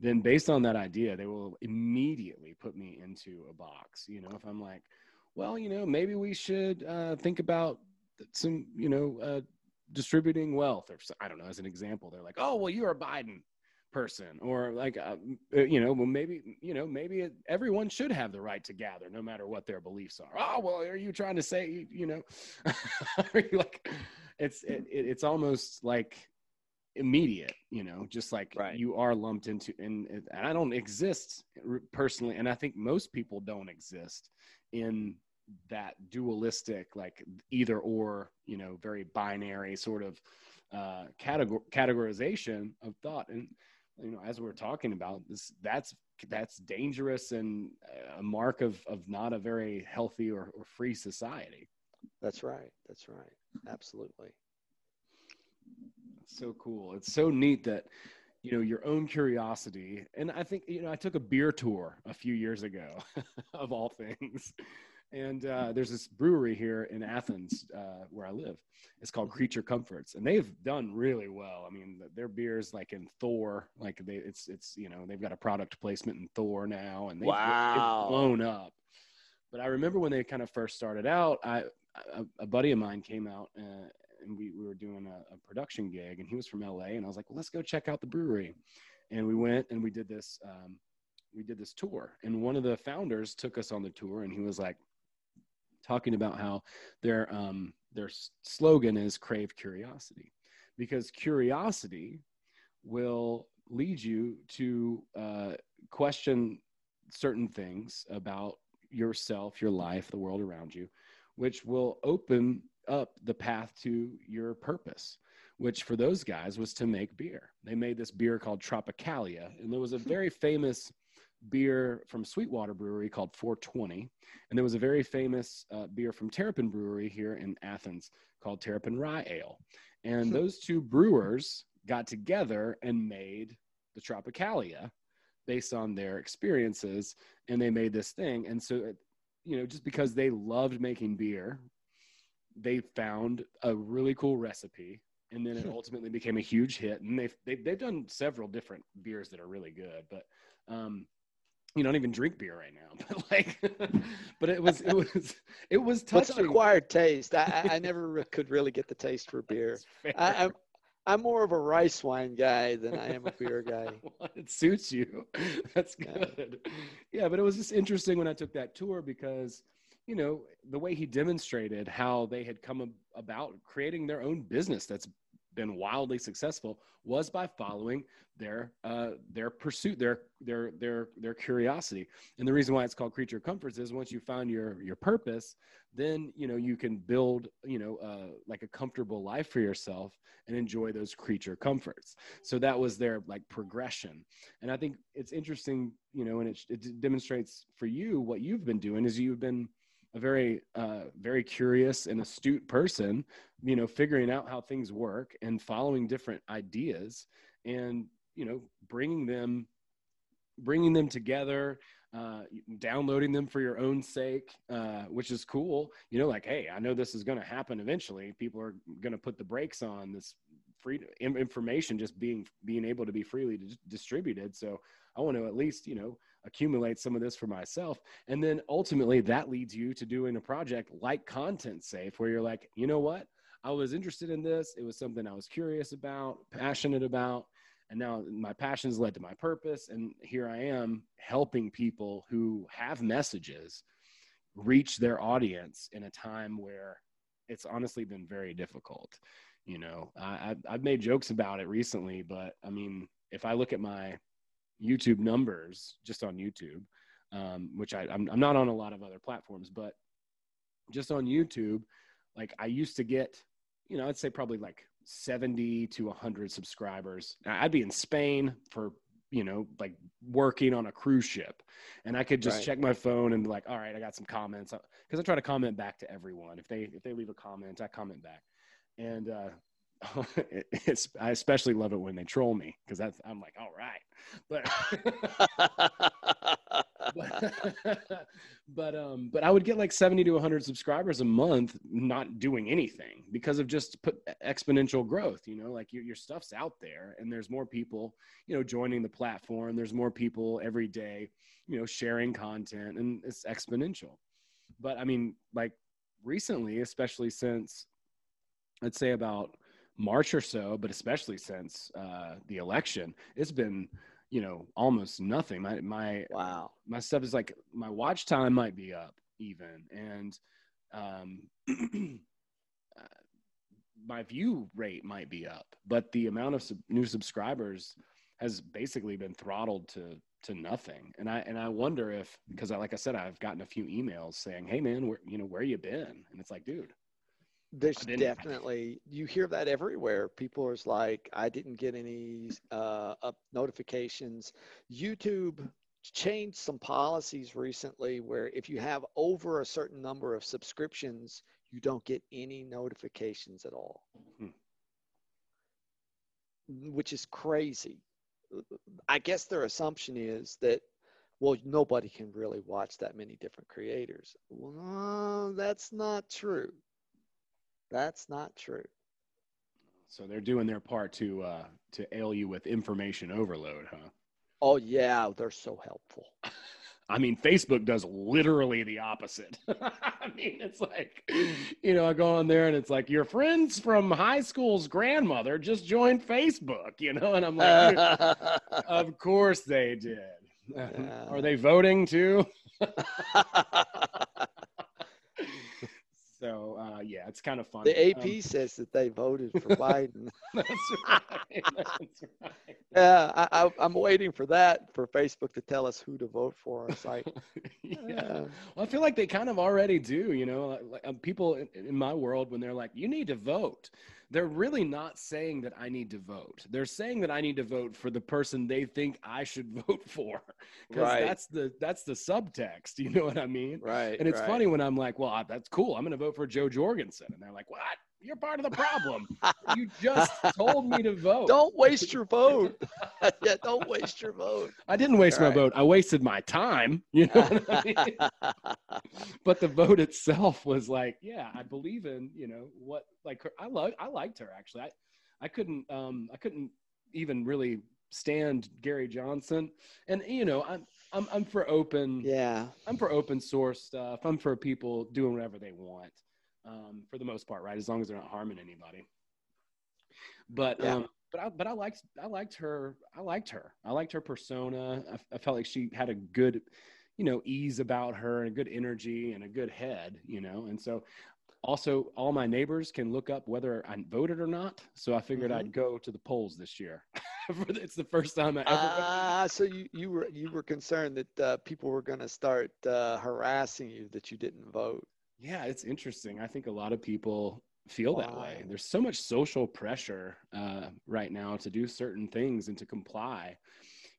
then based on that idea, they will immediately put me into a box. You know, if I'm like, well, you know, maybe we should uh, think about some, you know, uh, distributing wealth, or I don't know, as an example, they're like, oh, well, you're a Biden person, or like, uh, uh you know, well, maybe, you know, maybe it, everyone should have the right to gather, no matter what their beliefs are. Oh, well, are you trying to say, you know, are you like, it's it, it's almost like immediate you know just like right. you are lumped into and, and i don't exist personally and i think most people don't exist in that dualistic like either or you know very binary sort of uh categor- categorization of thought. And you know as we're talking about this that's that's dangerous and a mark of of not a very healthy or, or free society. That's right. That's right. Absolutely. So cool. It's so neat that you know your own curiosity and i think you know i took a beer tour a few years ago of all things and uh, there's this brewery here in athens uh, where i live it's called mm-hmm. creature comforts and they've done really well i mean their beers like in thor like they it's it's you know they've got a product placement in thor now and they've, wow. they've blown up but i remember when they kind of first started out i a, a buddy of mine came out uh, and we, we were doing a, a, production gig and he was from LA and I was like, well, let's go check out the brewery. And we went and we did this, um, we did this tour and one of the founders took us on the tour and he was like talking about how their, um, their slogan is crave curiosity because curiosity will lead you to uh, question certain things about yourself, your life, the world around you, which will open up the path to your purpose, which for those guys was to make beer. They made this beer called Tropicalia, and there was a very famous beer from Sweetwater Brewery called 420, and there was a very famous uh, beer from Terrapin Brewery here in Athens called Terrapin Rye Ale. And hmm. those two brewers got together and made the Tropicalia based on their experiences, and they made this thing. And so, you know, just because they loved making beer, they found a really cool recipe and then it ultimately became a huge hit and they've, they've, they've done several different beers that are really good but um you don't even drink beer right now but like but it was it was it was touching. It's an acquired taste i i never could really get the taste for beer I, I'm, I'm more of a rice wine guy than I am a beer guy. well, it suits you. That's good. Yeah. yeah, but it was just interesting when I took that tour because you know the way he demonstrated how they had come about creating their own business that's been wildly successful was by following their uh, their pursuit, their their their their curiosity. And the reason why it's called creature comforts is once you find your your purpose, then you know you can build you know uh, like a comfortable life for yourself and enjoy those creature comforts. So that was their like progression. And I think it's interesting, you know, and it, it demonstrates for you what you've been doing is you've been a very uh, very curious and astute person you know figuring out how things work and following different ideas and you know bringing them bringing them together uh, downloading them for your own sake, uh, which is cool. You know, like, hey, I know this is going to happen eventually. People are going to put the brakes on this free information just being being able to be freely distributed. So I want to at least, you know, accumulate some of this for myself. And then ultimately that leads you to doing a project like Content Safe, where you're like, you know what? I was interested in this. It was something I was curious about, passionate about. And now my passions led to my purpose. And here I am helping people who have messages reach their audience in a time where it's honestly been very difficult. You know, I, I've made jokes about it recently, but I mean, if I look at my YouTube numbers just on YouTube, um, which I, I'm, I'm not on a lot of other platforms, but just on YouTube, like I used to get, you know, I'd say probably like 70 to 100 subscribers. I'd be in Spain for, you know, like working on a cruise ship. And I could just right. check my phone and be like, all right, I got some comments. Because I try to comment back to everyone. If they if they leave a comment, I comment back. And uh, it's, I especially love it when they troll me because that's I'm like, all right, but but, but um but I would get like 70 to 100 subscribers a month not doing anything because of just put exponential growth. You know, like your your stuff's out there and there's more people you know joining the platform. There's more people every day, you know, sharing content and it's exponential. But I mean, like recently, especially since I'd say about March or so, but especially since uh, the election, it's been you know almost nothing. My my wow my stuff is like my watch time might be up even, and um, uh, my view rate might be up, but the amount of sub- new subscribers has basically been throttled to to nothing. And I and I wonder if because I like I said I've gotten a few emails saying, "Hey man, where you know where you been?" And it's like, dude, there's definitely you hear that everywhere. People are like, I didn't get any uh, up notifications. YouTube changed some policies recently where if you have over a certain number of subscriptions, you don't get any notifications at all, hmm. which is crazy. I guess their assumption is that well, nobody can really watch that many different creators. Well, that's not true. That's not true. So they're doing their part to uh, to ail you with information overload, huh? Oh yeah, they're so helpful. I mean, Facebook does literally the opposite. I mean, it's like, you know, I go on there and it's like your friends from high school's grandmother just joined Facebook, you know, and I'm like, of course they did. Yeah. Are they voting too? Uh, yeah, it's kind of fun. The AP um, says that they voted for Biden. that's right. That's right. Yeah, I, am waiting for that for Facebook to tell us who to vote for. It's like, yeah. Uh, well, I feel like they kind of already do. You know, like, um, people in, in my world when they're like, "You need to vote," they're really not saying that I need to vote. They're saying that I need to vote for the person they think I should vote for. Because right. that's the that's the subtext. You know what I mean? Right. And it's right. funny when I'm like, well, that's cool. I'm going to vote for Jo Jorgensen, and they're like, what? You're part of the problem. you just told me to vote. Don't waste your vote. yeah, don't waste your vote. I didn't waste All my right. vote. I wasted my time. You know I mean? but the vote itself was like, yeah, I believe in, you know, what like her, I love I liked her actually. I I couldn't um I couldn't even really stand Gary Johnson. And you know, I'm I'm I'm for open yeah. I'm for open source stuff. I'm for people doing whatever they want um, for the most part, right? As long as they're not harming anybody. But yeah. um, but I but I liked I liked her I liked her I liked her persona. I, I, felt like she had a good, you know, ease about her and a good energy and a good head, you know. And so also all my neighbors can look up whether I voted or not. So I figured mm-hmm. I'd go to the polls this year. it's the first time I ever. Ah, uh, so you you were you were concerned that uh, people were going to start uh, harassing you that you didn't vote. Yeah, it's interesting. I think a lot of people feel that way. There's so much social pressure uh, right now to do certain things and to comply,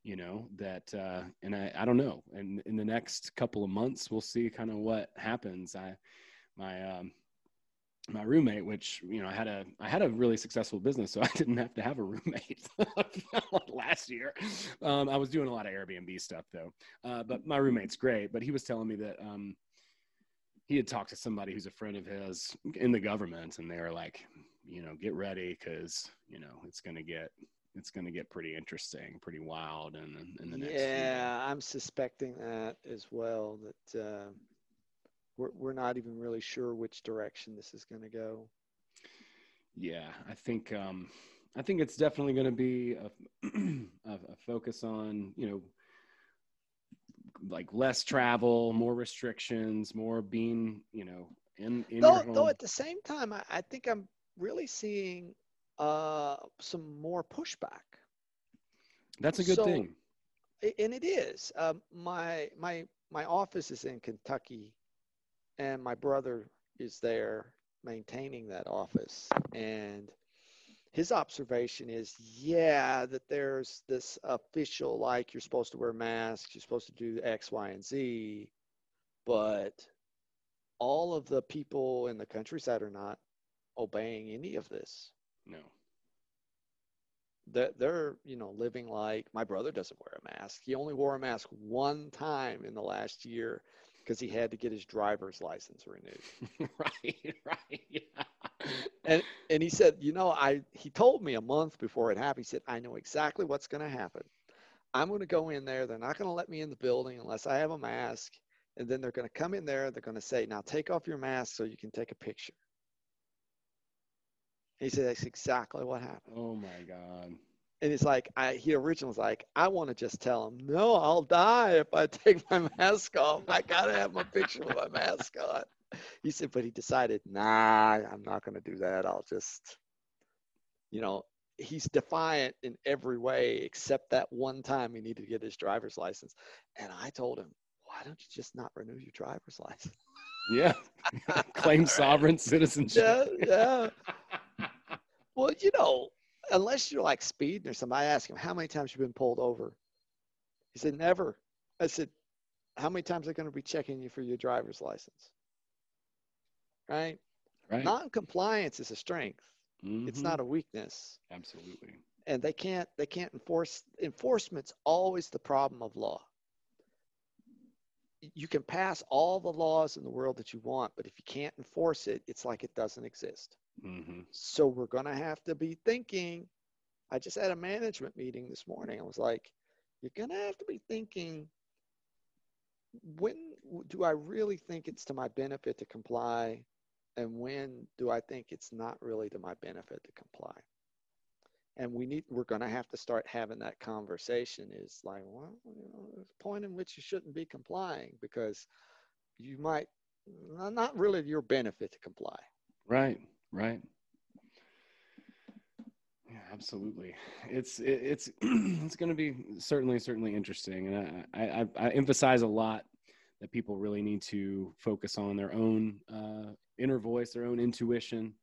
you know, that, uh, and I, I don't know. And in the next couple of months, we'll see kind of what happens. I, my, um, my roommate, which you know, I had a I had a really successful business, so I didn't have to have a roommate last year. Um, I was doing a lot of Airbnb stuff though, uh, but my roommate's great. But he was telling me that um, he had talked to somebody who's a friend of his in the government, and they were like, you know, get ready because you know it's going to get it's going to get pretty interesting, pretty wild, and in, in the next. Yeah, I'm suspecting that as well. That. Uh we're, we're not even really sure which direction this is going to go. Yeah, I think um, I think it's definitely going to be a, a, a, focus on you know like less travel, more restrictions, more being you know in in though, though at the same time, I, I think I'm really seeing uh, some more pushback. That's a good so, thing. And it is. Um, my my my office is in Kentucky, and my brother is there maintaining that office and his observation is yeah that there's this official like you're supposed to wear masks you're supposed to do x y and z but all of the people in the countryside are not obeying any of this. No. They're, they're you know living like my brother doesn't wear a mask. He only wore a mask one time in the last year because he had to get his driver's license renewed. right, right. Yeah. And and he said, you know, I he told me a month before it happened. He said, I know exactly what's going to happen. I'm going to go in there. They're not going to let me in the building unless I have a mask. And then they're going to come in there. They're going to say, now take off your mask so you can take a picture. He said, that's exactly what happened. Oh my God and he's like, I, he originally was like, I want to just tell him, no, I'll die if I take my mask off. I gotta have my picture with my mask on. He said, but he decided, nah, I'm not gonna do that. I'll just, you know, he's defiant in every way except that one time he needed to get his driver's license. And I told him, why don't you just not renew your driver's license? Yeah, claim sovereign citizenship. Yeah, yeah. well, you know, unless you're like speeding or something, I asked him, how many times you've been pulled over? He said, never. I said, how many times are they going to be checking you for your driver's license? Right? Right. Non-compliance is a strength. Mm-hmm. It's not a weakness. Absolutely. And they can't they can't enforce enforcement's always the problem of law. You can pass all the laws in the world that you want, but if you can't enforce it, it's like it doesn't exist. Mm-hmm. So we're going to have to be thinking. I just had a management meeting this morning. I was like, you're going to have to be thinking when do I really think it's to my benefit to comply? And when do I think it's not really to my benefit to comply? And we need, we're going to have to start having that conversation is like, well, you know, there's a point in which you shouldn't be complying because you might, not really your benefit to comply. Right. Right. Yeah, absolutely. It's it, it's it's going to be certainly certainly interesting, and I, I, I emphasize a lot that people really need to focus on their own uh, inner voice, their own intuition,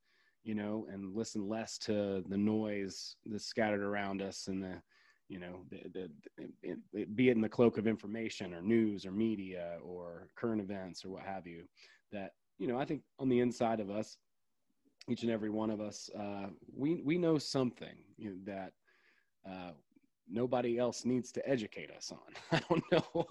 you know, and listen less to the noise that's scattered around us and the you know, the, the, the, it, be it in the cloak of information or news or media or current events or what have you, that, you know, I think on the inside of us, each and every one of us, uh, we we know something you know, that uh, nobody else needs to educate us on. I don't know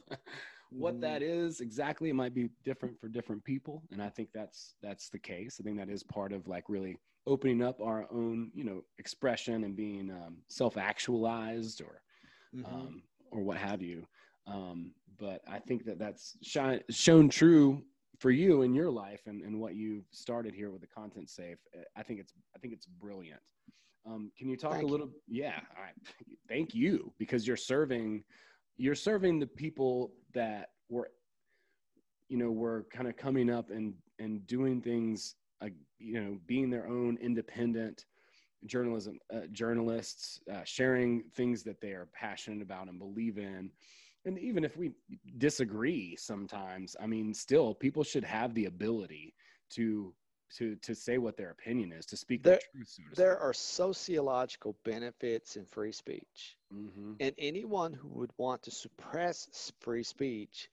what mm. that is exactly. It might be different for different people, and I think that's that's the case. I think that is part of like really opening up our own, you know, expression and being um, self-actualized or mm-hmm. um, or what have you. Um, but I think that that's shine, shown true for you in your life and, and what you've started here with the content safe i think it's i think it's brilliant um, can you talk thank a little you. yeah I, thank you because you're serving you're serving the people that were you know were kind of coming up and and doing things like you know being their own independent journalism uh, journalists uh, sharing things that they are passionate about and believe in and even if we disagree sometimes i mean still people should have the ability to to to say what their opinion is to speak there, truth, so there are sociological benefits in free speech mm-hmm. and anyone who would want to suppress free speech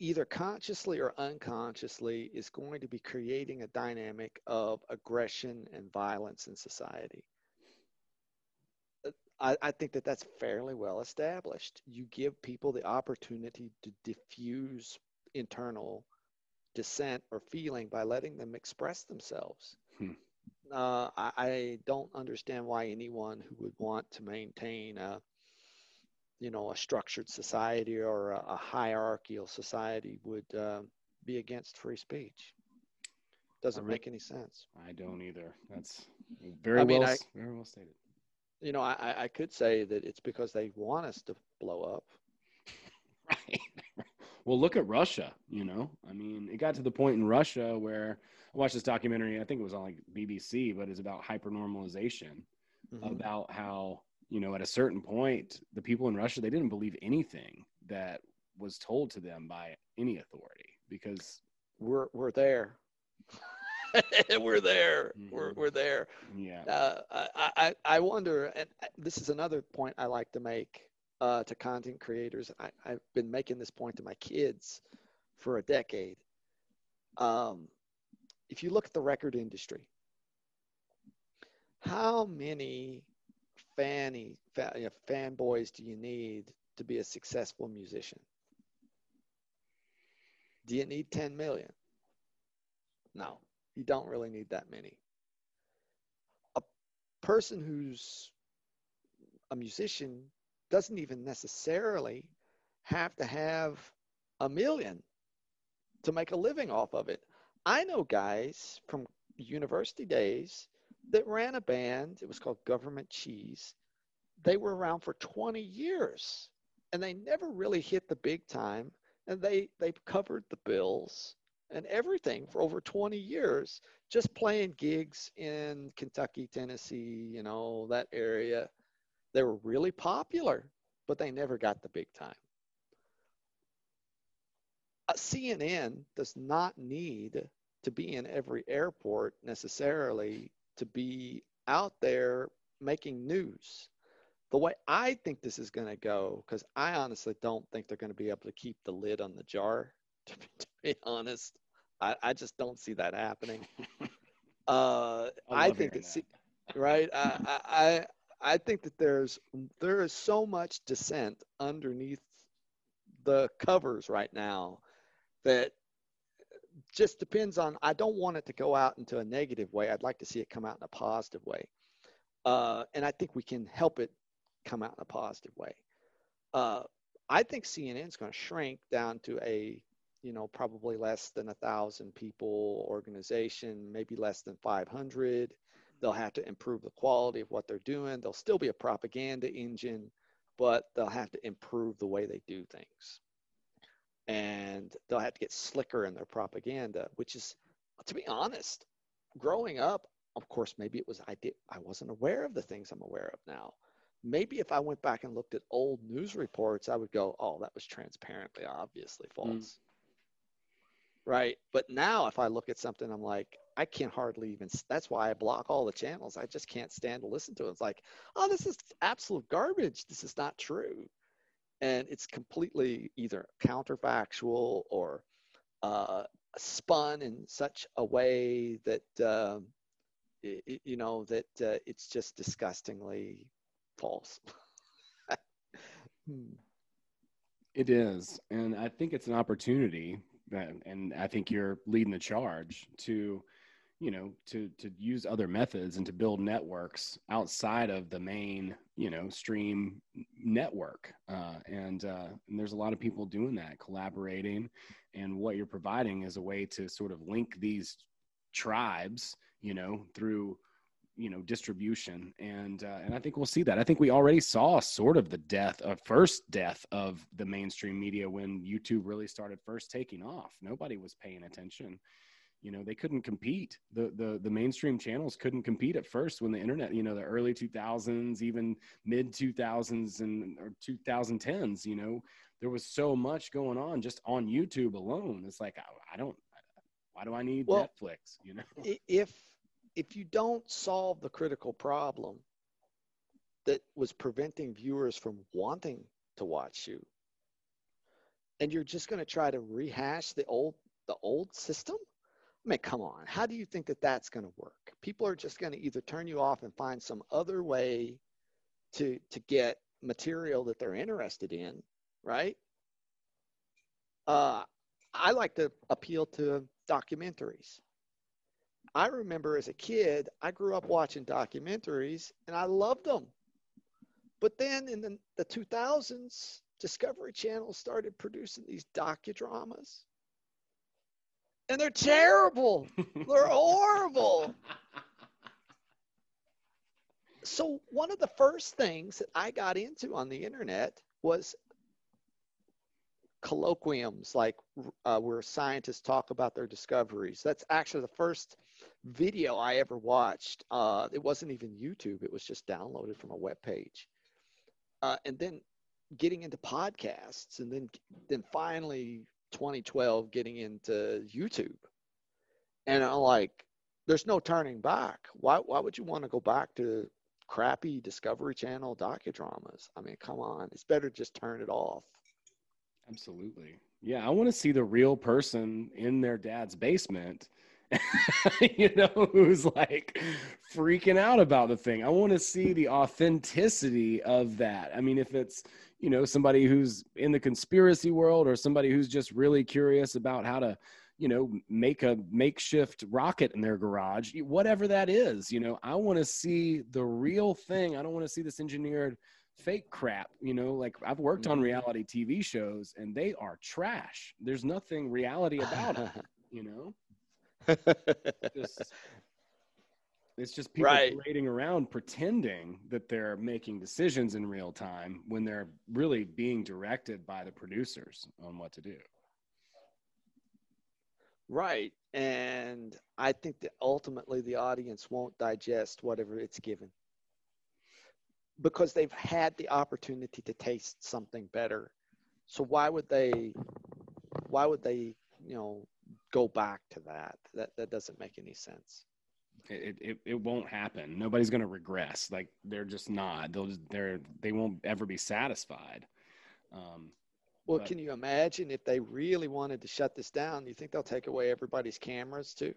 either consciously or unconsciously is going to be creating a dynamic of aggression and violence in society. I, I, think that that's fairly well established. You give people the opportunity to diffuse internal dissent or feeling by letting them express themselves. Hmm. Uh, I, I, don't understand why anyone who would want to maintain a you know a structured society or a, a hierarchical society would uh, be against free speech. Doesn't make any sense. I don't either. That's very I mean, well, very well stated. You know, I, I could say that it's because they want us to blow up. right. Well, look at Russia. You know, I mean, it got to the point in Russia where I watched this documentary. I think it was on like BBC, but it's about hypernormalization, mm-hmm. about how you know, at a certain point, the people in Russia, they didn't believe anything that was told to them by any authority because we're, we're there. we're there. Mm-hmm. We're, we're there. Yeah. Uh, I, I, I wonder, and this is another point I like to make uh, to content creators. I, I've been making this point to my kids for a decade. Um, if you look at the record industry, how many fanny, fan, you know, fanboys do you need to be a successful musician? Do you need 10 million? No, you don't really need that many. A person who's a musician doesn't even necessarily have to have a million to make a living off of it. I know guys from university days that ran a band. It was called Government Cheese. They were around for 20 years and they never really hit the big time. And they, they covered the bills and everything for over 20 years, just playing gigs in Kentucky, Tennessee, you know, that area. They were really popular, but they never got the big time. Uh, A CNN does not need to be in every airport necessarily to be out there making news. The way I think this is going to go, because I honestly don't think they're going to be able to keep the lid on the jar, to be, to be honest. I, I, just don't see that happening. Uh, I, I think it's right. I, I I think that there's there is so much dissent underneath the covers right now that just depends on i don't want it to go out into a negative way i'd like to see it come out in a positive way uh, and i think we can help it come out in a positive way uh, i think cnn is going to shrink down to a you know probably less than a thousand people organization maybe less than 500 they'll have to improve the quality of what they're doing. They'll still be a propaganda engine but they'll have to improve the way they do things. And they'll have to get slicker in their propaganda which is to be honest growing up of course maybe it was i did i wasn't aware of the things i'm aware of now. Maybe if i went back and looked at old news reports i would go oh that was transparently obviously false. Mm. Right? But now if i look at something i'm like i can't hardly even that's why i block all the channels. I just can't stand to listen to it. It's like oh this is absolute garbage. This is not true. And it's completely either counterfactual or uh, spun in such a way that uh, it, you know that uh, it's just disgustingly false. hmm. It is, and I think it's an opportunity, and I think you're leading the charge to you know to to use other methods and to build networks outside of the main you know stream network. Uh, and, uh, and there's a lot of people doing that collaborating and what you're providing is a way to sort of link these tribes you know through you know distribution and uh, and I think we'll see that. I think we already saw sort of the death of first death of the mainstream media when YouTube really started first taking off. Nobody was paying attention you know they couldn't compete the the the mainstream channels couldn't compete at first when the internet you know the early 2000s even mid 2000s and or 2010s you know there was so much going on just on youtube alone it's like i, I don't why do i need well, netflix you know if if you don't solve the critical problem that was preventing viewers from wanting to watch you and you're just going to try to rehash the old the old system I mean, come on. How do you think that that's going to work? People are just going to either turn you off and find some other way to to get material that they're interested in, right? Uh, I like to appeal to documentaries. I remember as a kid, I grew up watching documentaries and I loved them. But then in the, the 2000s, Discovery Channel started producing these docudramas and they're terrible. they're horrible. So one of the first things that I got into on the internet was colloquiums, like uh, where scientists talk about their discoveries. That's actually the first video I ever watched. Uh, it wasn't even YouTube; it was just downloaded from a web page. Uh, and then getting into podcasts, and then then finally 2012 getting into YouTube. And I'm like, there's no turning back. Why, why would you want to go back to crappy Discovery Channel docudramas? I mean, come on. It's better just turn it off. Absolutely. Yeah, I want to see the real person in their dad's basement, you know, who's like freaking out about the thing. I want to see the authenticity of that. I mean, if it's, you know somebody who's in the conspiracy world or somebody who's just really curious about how to you know make a makeshift rocket in their garage whatever that is you know i want to see the real thing i don't want to see this engineered fake crap you know like i've worked on mm-hmm. reality tv shows and they are trash there's nothing reality about it you know just it's just people right. parading around pretending that they're making decisions in real time when they're really being directed by the producers on what to do. Right. And I think that ultimately the audience won't digest whatever it's given because they've had the opportunity to taste something better. So why would they why would they, you know, go back to that? That that doesn't make any sense it, it, it won't happen. Nobody's going to regress. Like they're just not. They'll just, they're they won't ever be satisfied. Um, well, but, can you imagine if they really wanted to shut this down? You think they'll take away everybody's cameras too?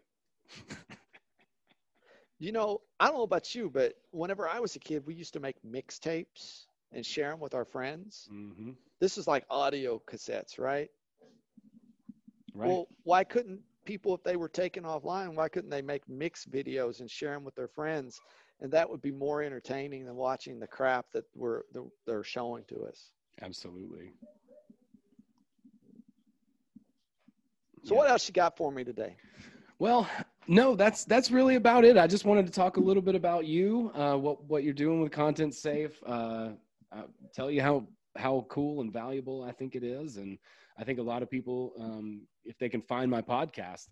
you know, I don't know about you, but whenever I was a kid, we used to make mixtapes and share them with our friends. Mm-hmm. This is like audio cassettes, right? Right. Well, why couldn't people, if they were taken offline, why couldn't they make mixed videos and share them with their friends? And that would be more entertaining than watching the crap that we're they're showing to us. Absolutely. So yeah. what else you got for me today? Well, no, that's that's really about it. I just wanted to talk a little bit about you, uh, what what you're doing with Content Safe. Uh, uh, tell you how how cool and valuable I think it is, and I think a lot of people, um, if they can find my podcast,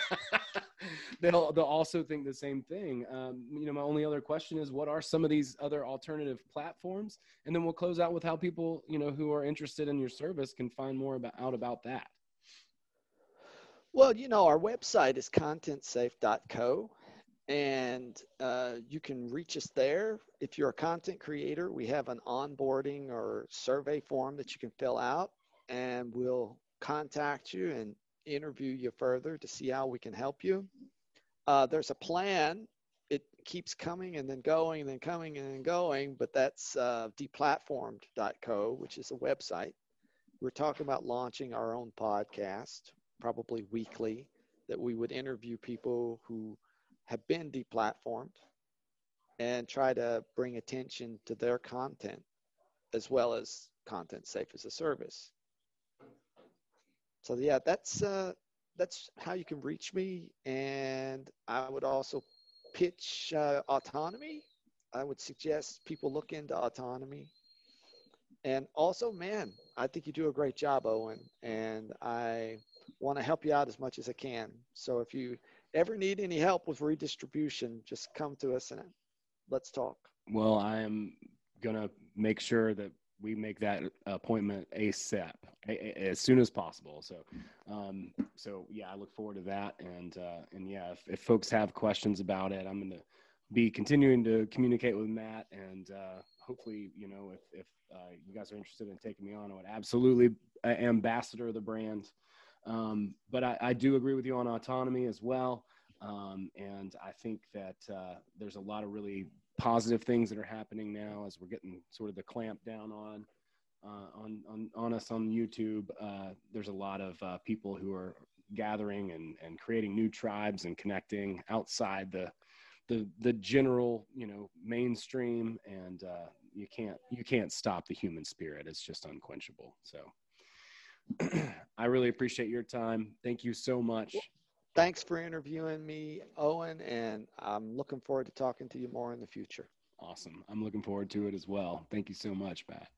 they'll they'll also think the same thing. Um, you know, my only other question is, what are some of these other alternative platforms? And then we'll close out with how people, you know, who are interested in your service can find more about out about that. Well, you know, our website is contentsafe.co and uh, you can reach us there. If you're a content creator, we have an onboarding or survey form that you can fill out and we'll contact you and interview you further to see how we can help you. Uh, there's a plan. It keeps coming and then going and then coming and then going, but that's uh, deplatformed.co, which is a website. We're talking about launching our own podcast, probably weekly, that we would interview people who have been deplatformed and try to bring attention to their content as well as content safe as a service so yeah, that's uh, that's how you can reach me. And I would also pitch uh, autonomy. I would suggest people look into autonomy. And also, man, I think you do a great job, Owen. And I want to help you out as much as I can. So if you ever need any help with redistribution, just come to us and let's talk. Well, I am going to make sure that we make that appointment ASAP as soon as possible. So, um, so yeah, I look forward to that. And, uh, and yeah, if, if folks have questions about it, I'm going to be continuing to communicate with Matt and, uh, hopefully, you know, if if uh, you guys are interested in taking me on, I would absolutely uh, ambassador of the brand. Um, but I, I, do agree with you on autonomy as well. Um, and I think that uh, there's a lot of really positive things that are happening now as we're getting sort of the clamp down on uh, on, on on us on YouTube. Uh, there's a lot of uh, people who are gathering and, and creating new tribes and connecting outside the the the general you know mainstream and uh, you can't you can't stop the human spirit it's just unquenchable so i really appreciate your time. Thank you so much. Thanks for interviewing me owen and i'm looking forward to talking to you more in the future. Awesome. I'm looking forward to it as well. Thank you so much pat